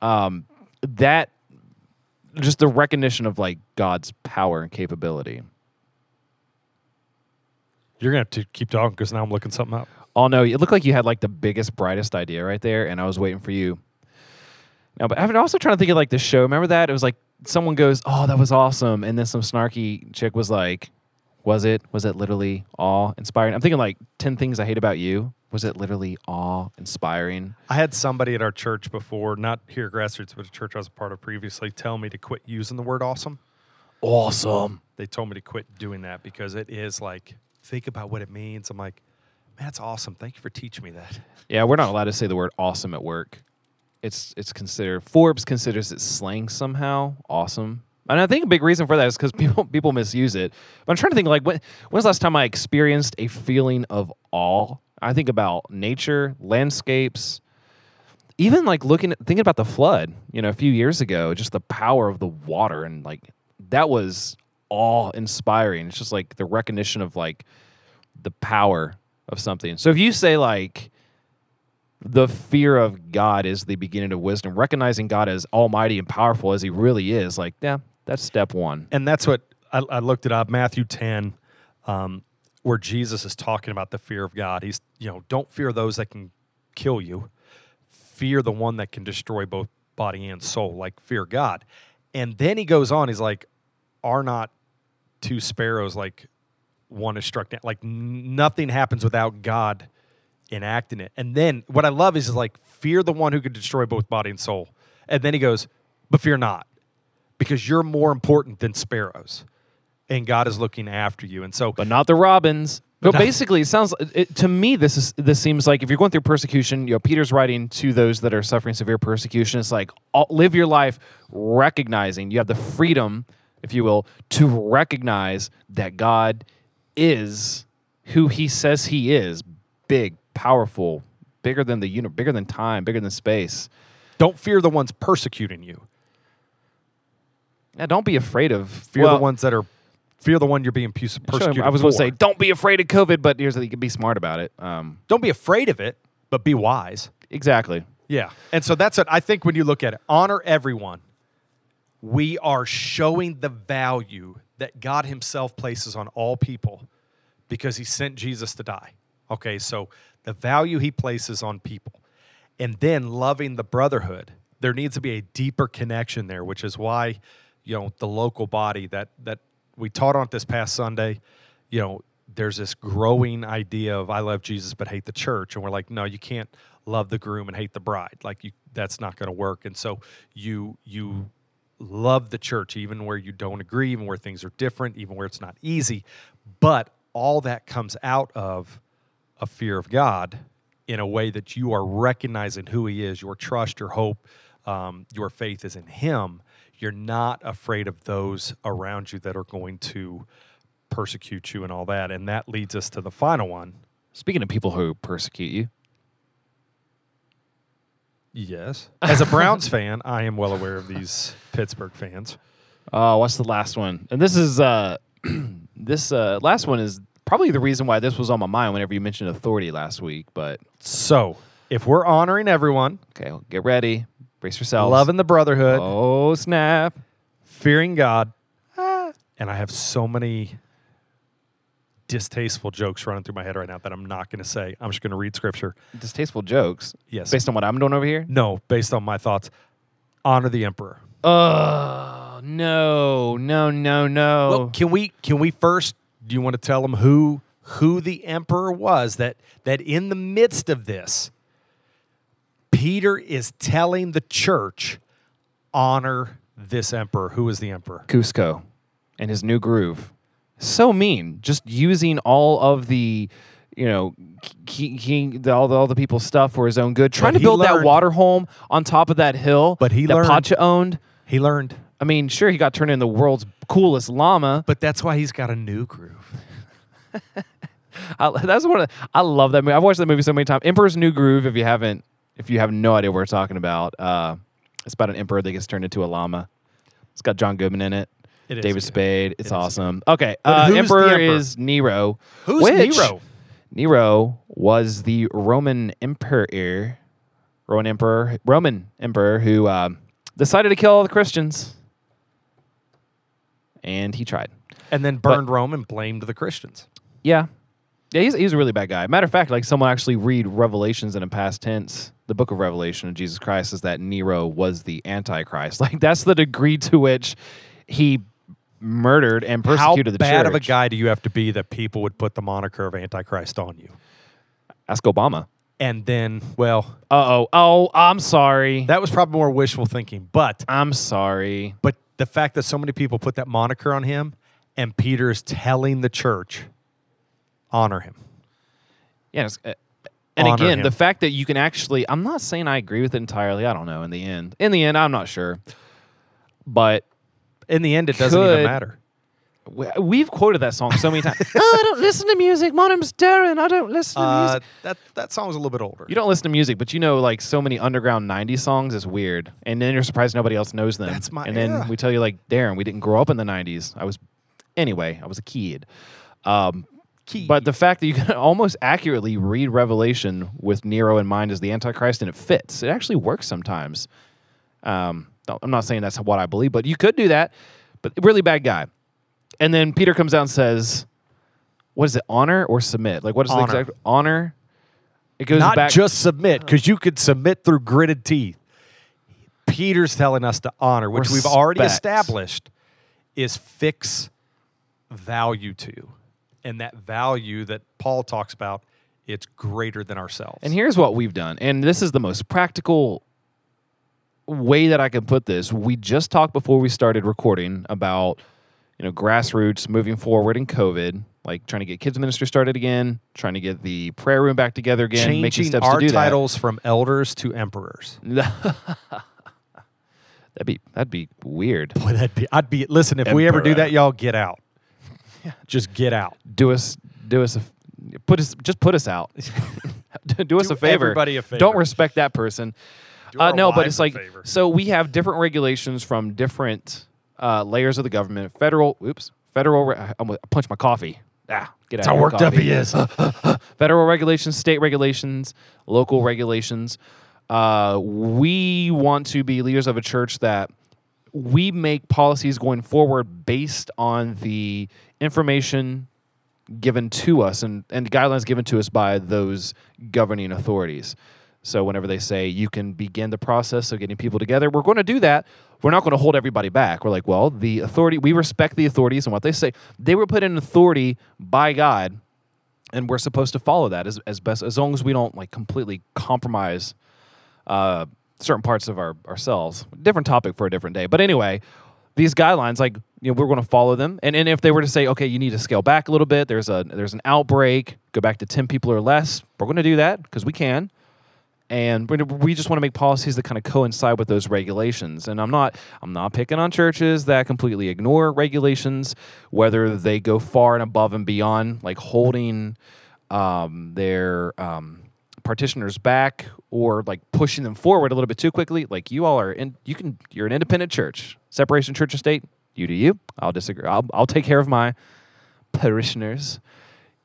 Um, that just the recognition of like God's power and capability. You're gonna have to keep talking because now I'm looking something up. Oh no, it looked like you had like the biggest, brightest idea right there, and I was waiting for you. No, but I'm also trying to think of like the show. Remember that? It was like someone goes, "Oh, that was awesome," and then some snarky chick was like, "Was it? Was it literally awe inspiring?" I'm thinking like Ten Things I Hate About You. Was it literally awe inspiring? I had somebody at our church before, not here at Grassroots, but a church I was a part of previously, tell me to quit using the word awesome. Awesome. They told me to quit doing that because it is like, think about what it means. I'm like, man, that's awesome. Thank you for teaching me that. Yeah, we're not allowed to say the word awesome at work. It's it's considered Forbes considers it slang somehow. Awesome. And I think a big reason for that is because people people misuse it. But I'm trying to think like when when's the last time I experienced a feeling of awe? I think about nature, landscapes, even like looking at thinking about the flood, you know, a few years ago, just the power of the water and like that was awe inspiring. It's just like the recognition of like the power of something. So if you say like the fear of God is the beginning of wisdom, recognizing God as almighty and powerful as he really is, like, yeah, that's step one. And that's what I, I looked it up, Matthew 10, um, where Jesus is talking about the fear of God. He's, you know, don't fear those that can kill you, fear the one that can destroy both body and soul, like fear God. And then he goes on, he's like, are not two sparrows like one is struck down? Like nothing happens without God enacting it. And then what I love is, is like fear the one who could destroy both body and soul. And then he goes, but fear not, because you're more important than sparrows, and God is looking after you. And so, But not the robins. But not- basically, it sounds it, to me. This is this seems like if you're going through persecution, you know, Peter's writing to those that are suffering severe persecution. It's like all, live your life recognizing you have the freedom, if you will, to recognize that God is who He says He is, big, powerful, bigger than the universe, bigger than time, bigger than space. don't fear the ones persecuting you. Yeah, don't be afraid of Fear well, the ones that are fear the one you're being pers- sure, persecuted. I was going to say, don't be afraid of COVID, but here's that you can be smart about it. Um, don't be afraid of it, but be wise. exactly. Yeah. And so that's it. I think when you look at it, honor everyone. We are showing the value that God Himself places on all people because He sent Jesus to die. Okay, so the value He places on people. And then loving the brotherhood. There needs to be a deeper connection there, which is why, you know, the local body that that we taught on this past Sunday, you know, there's this growing idea of I love Jesus but hate the church, and we're like, no, you can't love the groom and hate the bride. Like you, that's not going to work. And so you you love the church even where you don't agree, even where things are different, even where it's not easy. But all that comes out of a fear of God in a way that you are recognizing who He is, your trust, your hope, um, your faith is in Him. You're not afraid of those around you that are going to persecute you and all that. And that leads us to the final one. Speaking of people who persecute you, Yes. As a Browns fan, I am well aware of these Pittsburgh fans. oh, what's the last one? And this is uh, this uh, last one is probably the reason why this was on my mind whenever you mentioned authority last week. But So, if we're honoring everyone, okay, well, get ready, brace yourselves. loving the brotherhood, Oh snap! fearing God, ah. and I have so many distasteful jokes running through my head right now that I'm not going to say. I'm just going to read scripture. Distasteful jokes. Yes. Based on what I'm doing over here. No, based on my thoughts. Honor the emperor. Oh no, no, no, no. Well, can we can we first do you want to tell them who who the emperor was that that in the midst of this Peter is telling the church honor this emperor. Who is the emperor? Kuzco and his new groove. So mean. Just using all of the, you know, he, he, the, all, the, all the people's stuff for his own good. Trying But to build that water home on top of that hill But he that learned- Pacha owned. He learned. I mean, sure, he got turned into the world's coolest llama. But that's why he's got a new groove. I, that's one of I love that movie. I've watched that movie so many times. Emperor's New Groove. If you haven't, if you have no idea what we're talking about, uh, it's about an emperor that gets turned into a llama. It's got John Goodman in it. It is David good. Spade. It's is awesome. Okay, uh, emperor, emperor? is Nero. Who's which- Nero? Nero was the Roman emperor, Roman emperor, Roman emperor who um, decided to kill all the Christians, and he tried. And then burned Rome and blamed the Christians. Yeah, Yeah, he's, he's a really bad guy. Matter of fact, like someone actually read Revelations in a past tense, the book of Revelation of Jesus Christ is that Nero was the Antichrist. Like that's the degree to which he murdered and persecuted How the bad of a guy do you have to be that people would put the moniker of Antichrist on you? Ask Obama. And then, well, Uh oh. Oh, I'm sorry. that was probably more wishful thinking. But I'm sorry. but the fact that so many people put that moniker on him, and Peter is telling the church, honor him. Yes. uh, and Honor again, him. the fact that you can actually, I'm not saying I agree with it entirely. I don't know in the end. In the end, I'm not sure. But In the end, it doesn't even matter. We- we've quoted that song so many times. oh, I don't listen to music. My name's Darren. I don't listen to Uh, music. that that song's a little bit older. You don't listen to music, but you know like so many underground 90s songs is weird. And then you're surprised nobody else knows them. That's my And then era. we tell you like, Darren, we didn't grow up in the 90s. I was anyway, I was a kid. Um Key. But the fact that you can almost accurately read Revelation with Nero in mind as the Antichrist and it fits, it actually works sometimes. Um, I'm not saying that's what I believe, but you could do that. But really bad guy. And then Peter comes out and says, "What is it? Honor or submit? Like what is Honor. the exact honor?" It goes not back. just submit, because you could submit through gritted teeth. Peter's telling us to honor, which we've already established is fix value to. And that value that Paul talks about, it's greater than ourselves. And here's what we've done. And this is the most practical way that I can put this. We just talked before we started recording about, you know, grassroots moving forward in COVID, like trying to get kids ministry started again, trying to get the prayer room back together again, making changing steps our to do titles from elders to emperors. that. that'd be that'd be weird. Boy, that'd be I'd be listen, if we ever do that, y'all get out. Just get out. Do us do us a put us just put us out. do us Do a favor. everybody a favor. Don't respect that person. Uh, no, but it's like so we have different regulations from different uh, layers of the government. Federal, oops, federal. I'm gonna punch my coffee. Ah, get out. That's how worked up he is. Federal regulations, state regulations, local regulations. Uh, we want to be leaders of a church that we make policies going forward based on the information given to us and, and guidelines given to us by those governing authorities. So whenever they say you can begin the process of getting people together, we're going to do that. We're not going to hold everybody back. We're like, well, the authority, we respect the authorities and what they say. They were put in authority by God, and we're supposed to follow that as, as best as long as we don't like completely compromise uh, certain parts of our ourselves. Different topic for a different day. But anyway, these guidelines, like you know, we're going to follow them. And and if they were to say, okay, you need to scale back a little bit. There's a there's an outbreak. Go back to ten people or less. We're going to do that because we can. And we just want to make policies that kind of coincide with those regulations. And I'm not I'm not picking on churches that completely ignore regulations, whether they go far and above and beyond, like holding um, their um, partitioners back or like pushing them forward a little bit too quickly. Like you all are in, you can, you're an independent church, separation church and state. You do you. I'll disagree. I'll, I'll take care of my parishioners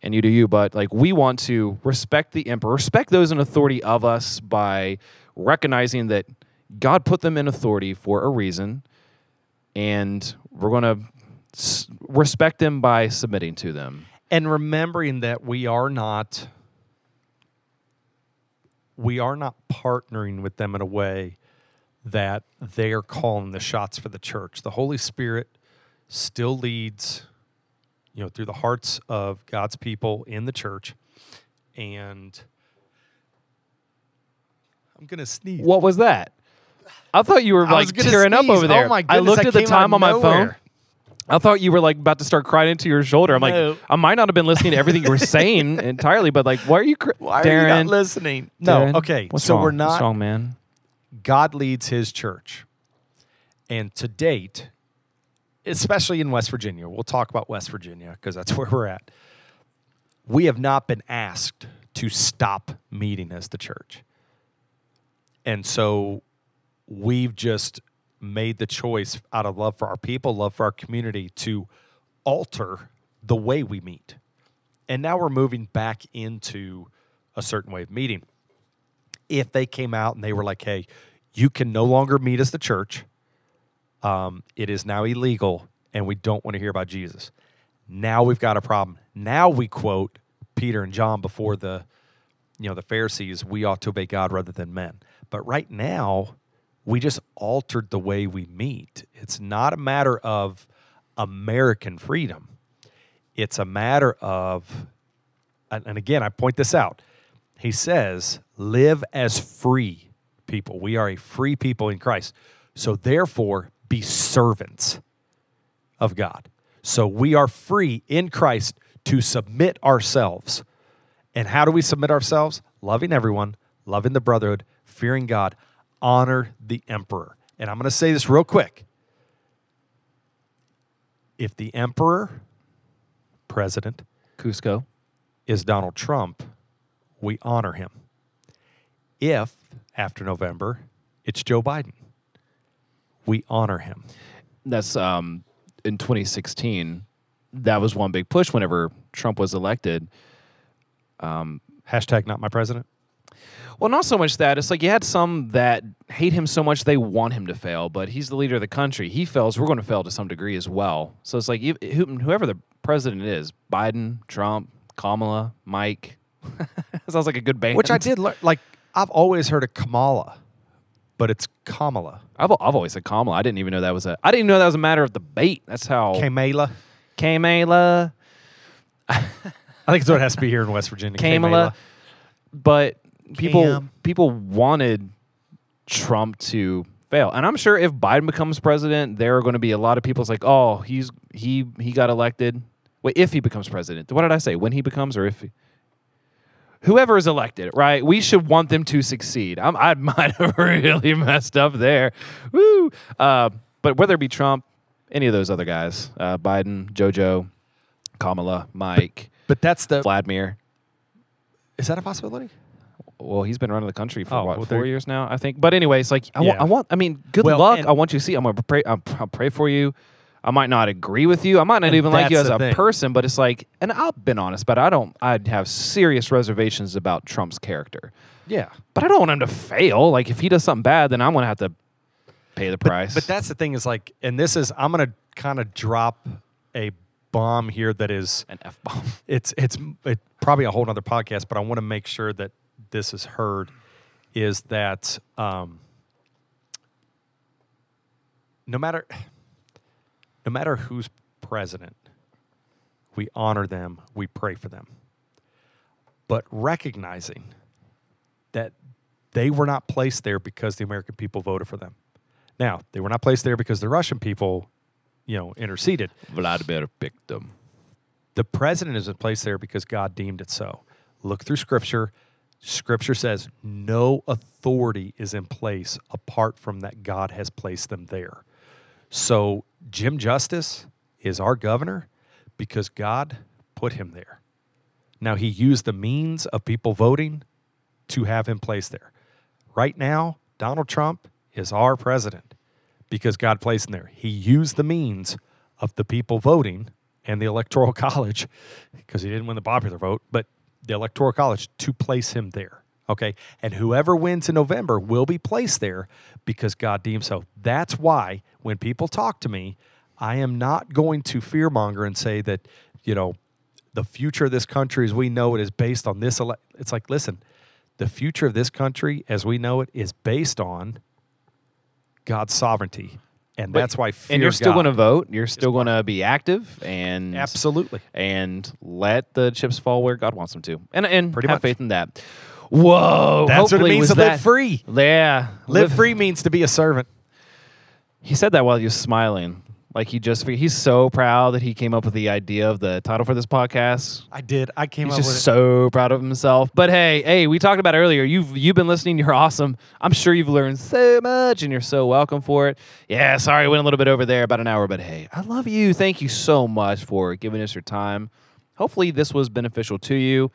and you do you. But like we want to respect the emperor, respect those in authority of us by recognizing that God put them in authority for a reason, and we're going to s- respect them by submitting to them. and remembering that we are not we are not partnering with them in a way that they are calling the shots for the church the holy spirit still leads you know through the hearts of god's people in the church and i'm gonna sneeze What was that? I thought you were I like tearing up over there. Oh my I looked at the time on my phone. I thought you were like about to start crying into your shoulder. I'm No. like, I might not have been listening to everything you were saying entirely, but like, why are you, cr- why Darren? are you not listening no Darren, okay What's so wrong? we're What's not wrong, man. God leads his church. And to date, especially in West Virginia, we'll talk about West Virginia because that's where we're at. We have not been asked to stop meeting as the church. And so we've just made the choice out of love for our people, love for our community to alter the way we meet. And now we're moving back into a certain way of meeting if they came out and they were like, hey, you can no longer meet as the church, um, it is now illegal, and we don't want to hear about Jesus. Now we've got a problem. Now we quote Peter and John before the you know the Pharisees, we ought to obey God rather than men. But right now, we just altered the way we meet. It's not a matter of American freedom. It's a matter of and and again, I point this out. He says, live as free people. We are a free people in Christ. So therefore, be servants of God. So we are free in Christ to submit ourselves. And how do we submit ourselves? Loving everyone, loving the brotherhood, fearing God, honor the emperor. And I'm going to say this real quick. If the emperor, president, Kuzco. is Donald Trump, we honor him. If, after November, it's Joe Biden, we honor him. That's um, in 2016. That was one big push whenever Trump was elected. Hashtag not my president. Well, not so much that. It's like you had some that hate him so much they want him to fail, but he's the leader of the country. He fails, we're going to fail to some degree as well. So it's like you- whoever the president is Biden, Trump, Kamala, Mike. Sounds like a good band. Which I did learn. Like, I've always heard of Kamala, but it's Kamala. I've, I've always said Kamala. I didn't even know that was a. I didn't even know that was a matter of debate. That's how. Kamala. Kamala. I think it's what it has to be here in West Virginia. Kamala. But people Cam. people wanted Trump to fail. And I'm sure if Biden becomes president, there are going to be a lot of people's like, "Oh, he's he he got elected." Wait, if he becomes president. What did I say? When he becomes or if he Whoever is elected, right? We should want them to succeed. I'm, I might have really messed up there. Woo! Uh, but whether it be Trump, any of those other guys, uh, Biden, JoJo, Kamala, Mike, But that's the. Vladimir, Is that a possibility? well, he's been running the country for Oh, what well, four years now, I think. But anyways, like I, wa- Yeah. I want, I mean, good Well, luck. I want you to see. I'm gonna pray. I'll, I'll pray for you. I might not agree with you. I might not And even like you as a thing. person. But it's like, and I've been honest, but I don't. I'd have serious reservations about Trump's character. Yeah. But I don't want him to fail. Like if he does something bad, then I'm gonna have to pay the price. but that's the thing is like, and this is, I'm going to kind of drop a bomb here that is, an f bomb. it's, it's it, probably a whole nother podcast, but I want to make sure that this is heard is that um, no matter no matter who's president, we honor them, we pray for them. But recognizing that they were not placed there because the American people voted for them. Now, they were not placed there because the Russian people, you know, interceded. Vladimir picked them. The president isn't placed there because God deemed it so. Look through scripture. Scripture says no authority is in place apart from that God has placed them there. So Jim Justice is our governor because God put him there. Now he used the means of people voting to have him placed there. Right now, Donald Trump is our president because God placed him there. He used the means of the people voting and the electoral college because he didn't win the popular vote, but the electoral college to place him there. Okay. And whoever wins in November will be placed there because God deems so. That's why when people talk to me, I am not going to fearmonger and say that, you know, the future of this country as we know it is based on this. Ele-. It's like, listen, the future of this country as we know it is based on God's sovereignty. And that's why fear and you're still going to vote. You're still going to be active and Absolutely. and let the chips fall where God wants them to, and and Pretty have much. faith in that. Whoa, That's what it means to that, live free. Yeah, Live free means to be a servant. He said that while he was smiling, like he just he's so proud that he came up with the idea of the title for this podcast. I did. I came He's up just with it. so proud of himself. But hey, hey, we talked about earlier. You've you've been listening. You're awesome. I'm sure you've learned so much, and you're so welcome for it. Yeah, sorry, went a little bit over there, about an hour, but hey, I love you. Thank you so much for giving us your time. Hopefully, this was beneficial to you.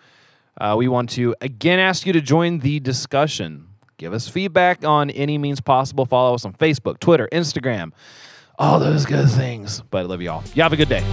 Uh, we want to again ask you to join the discussion. Give us feedback on any means possible. Follow us on Facebook, Twitter, Instagram, all those good things. But I love you all. You have a good day.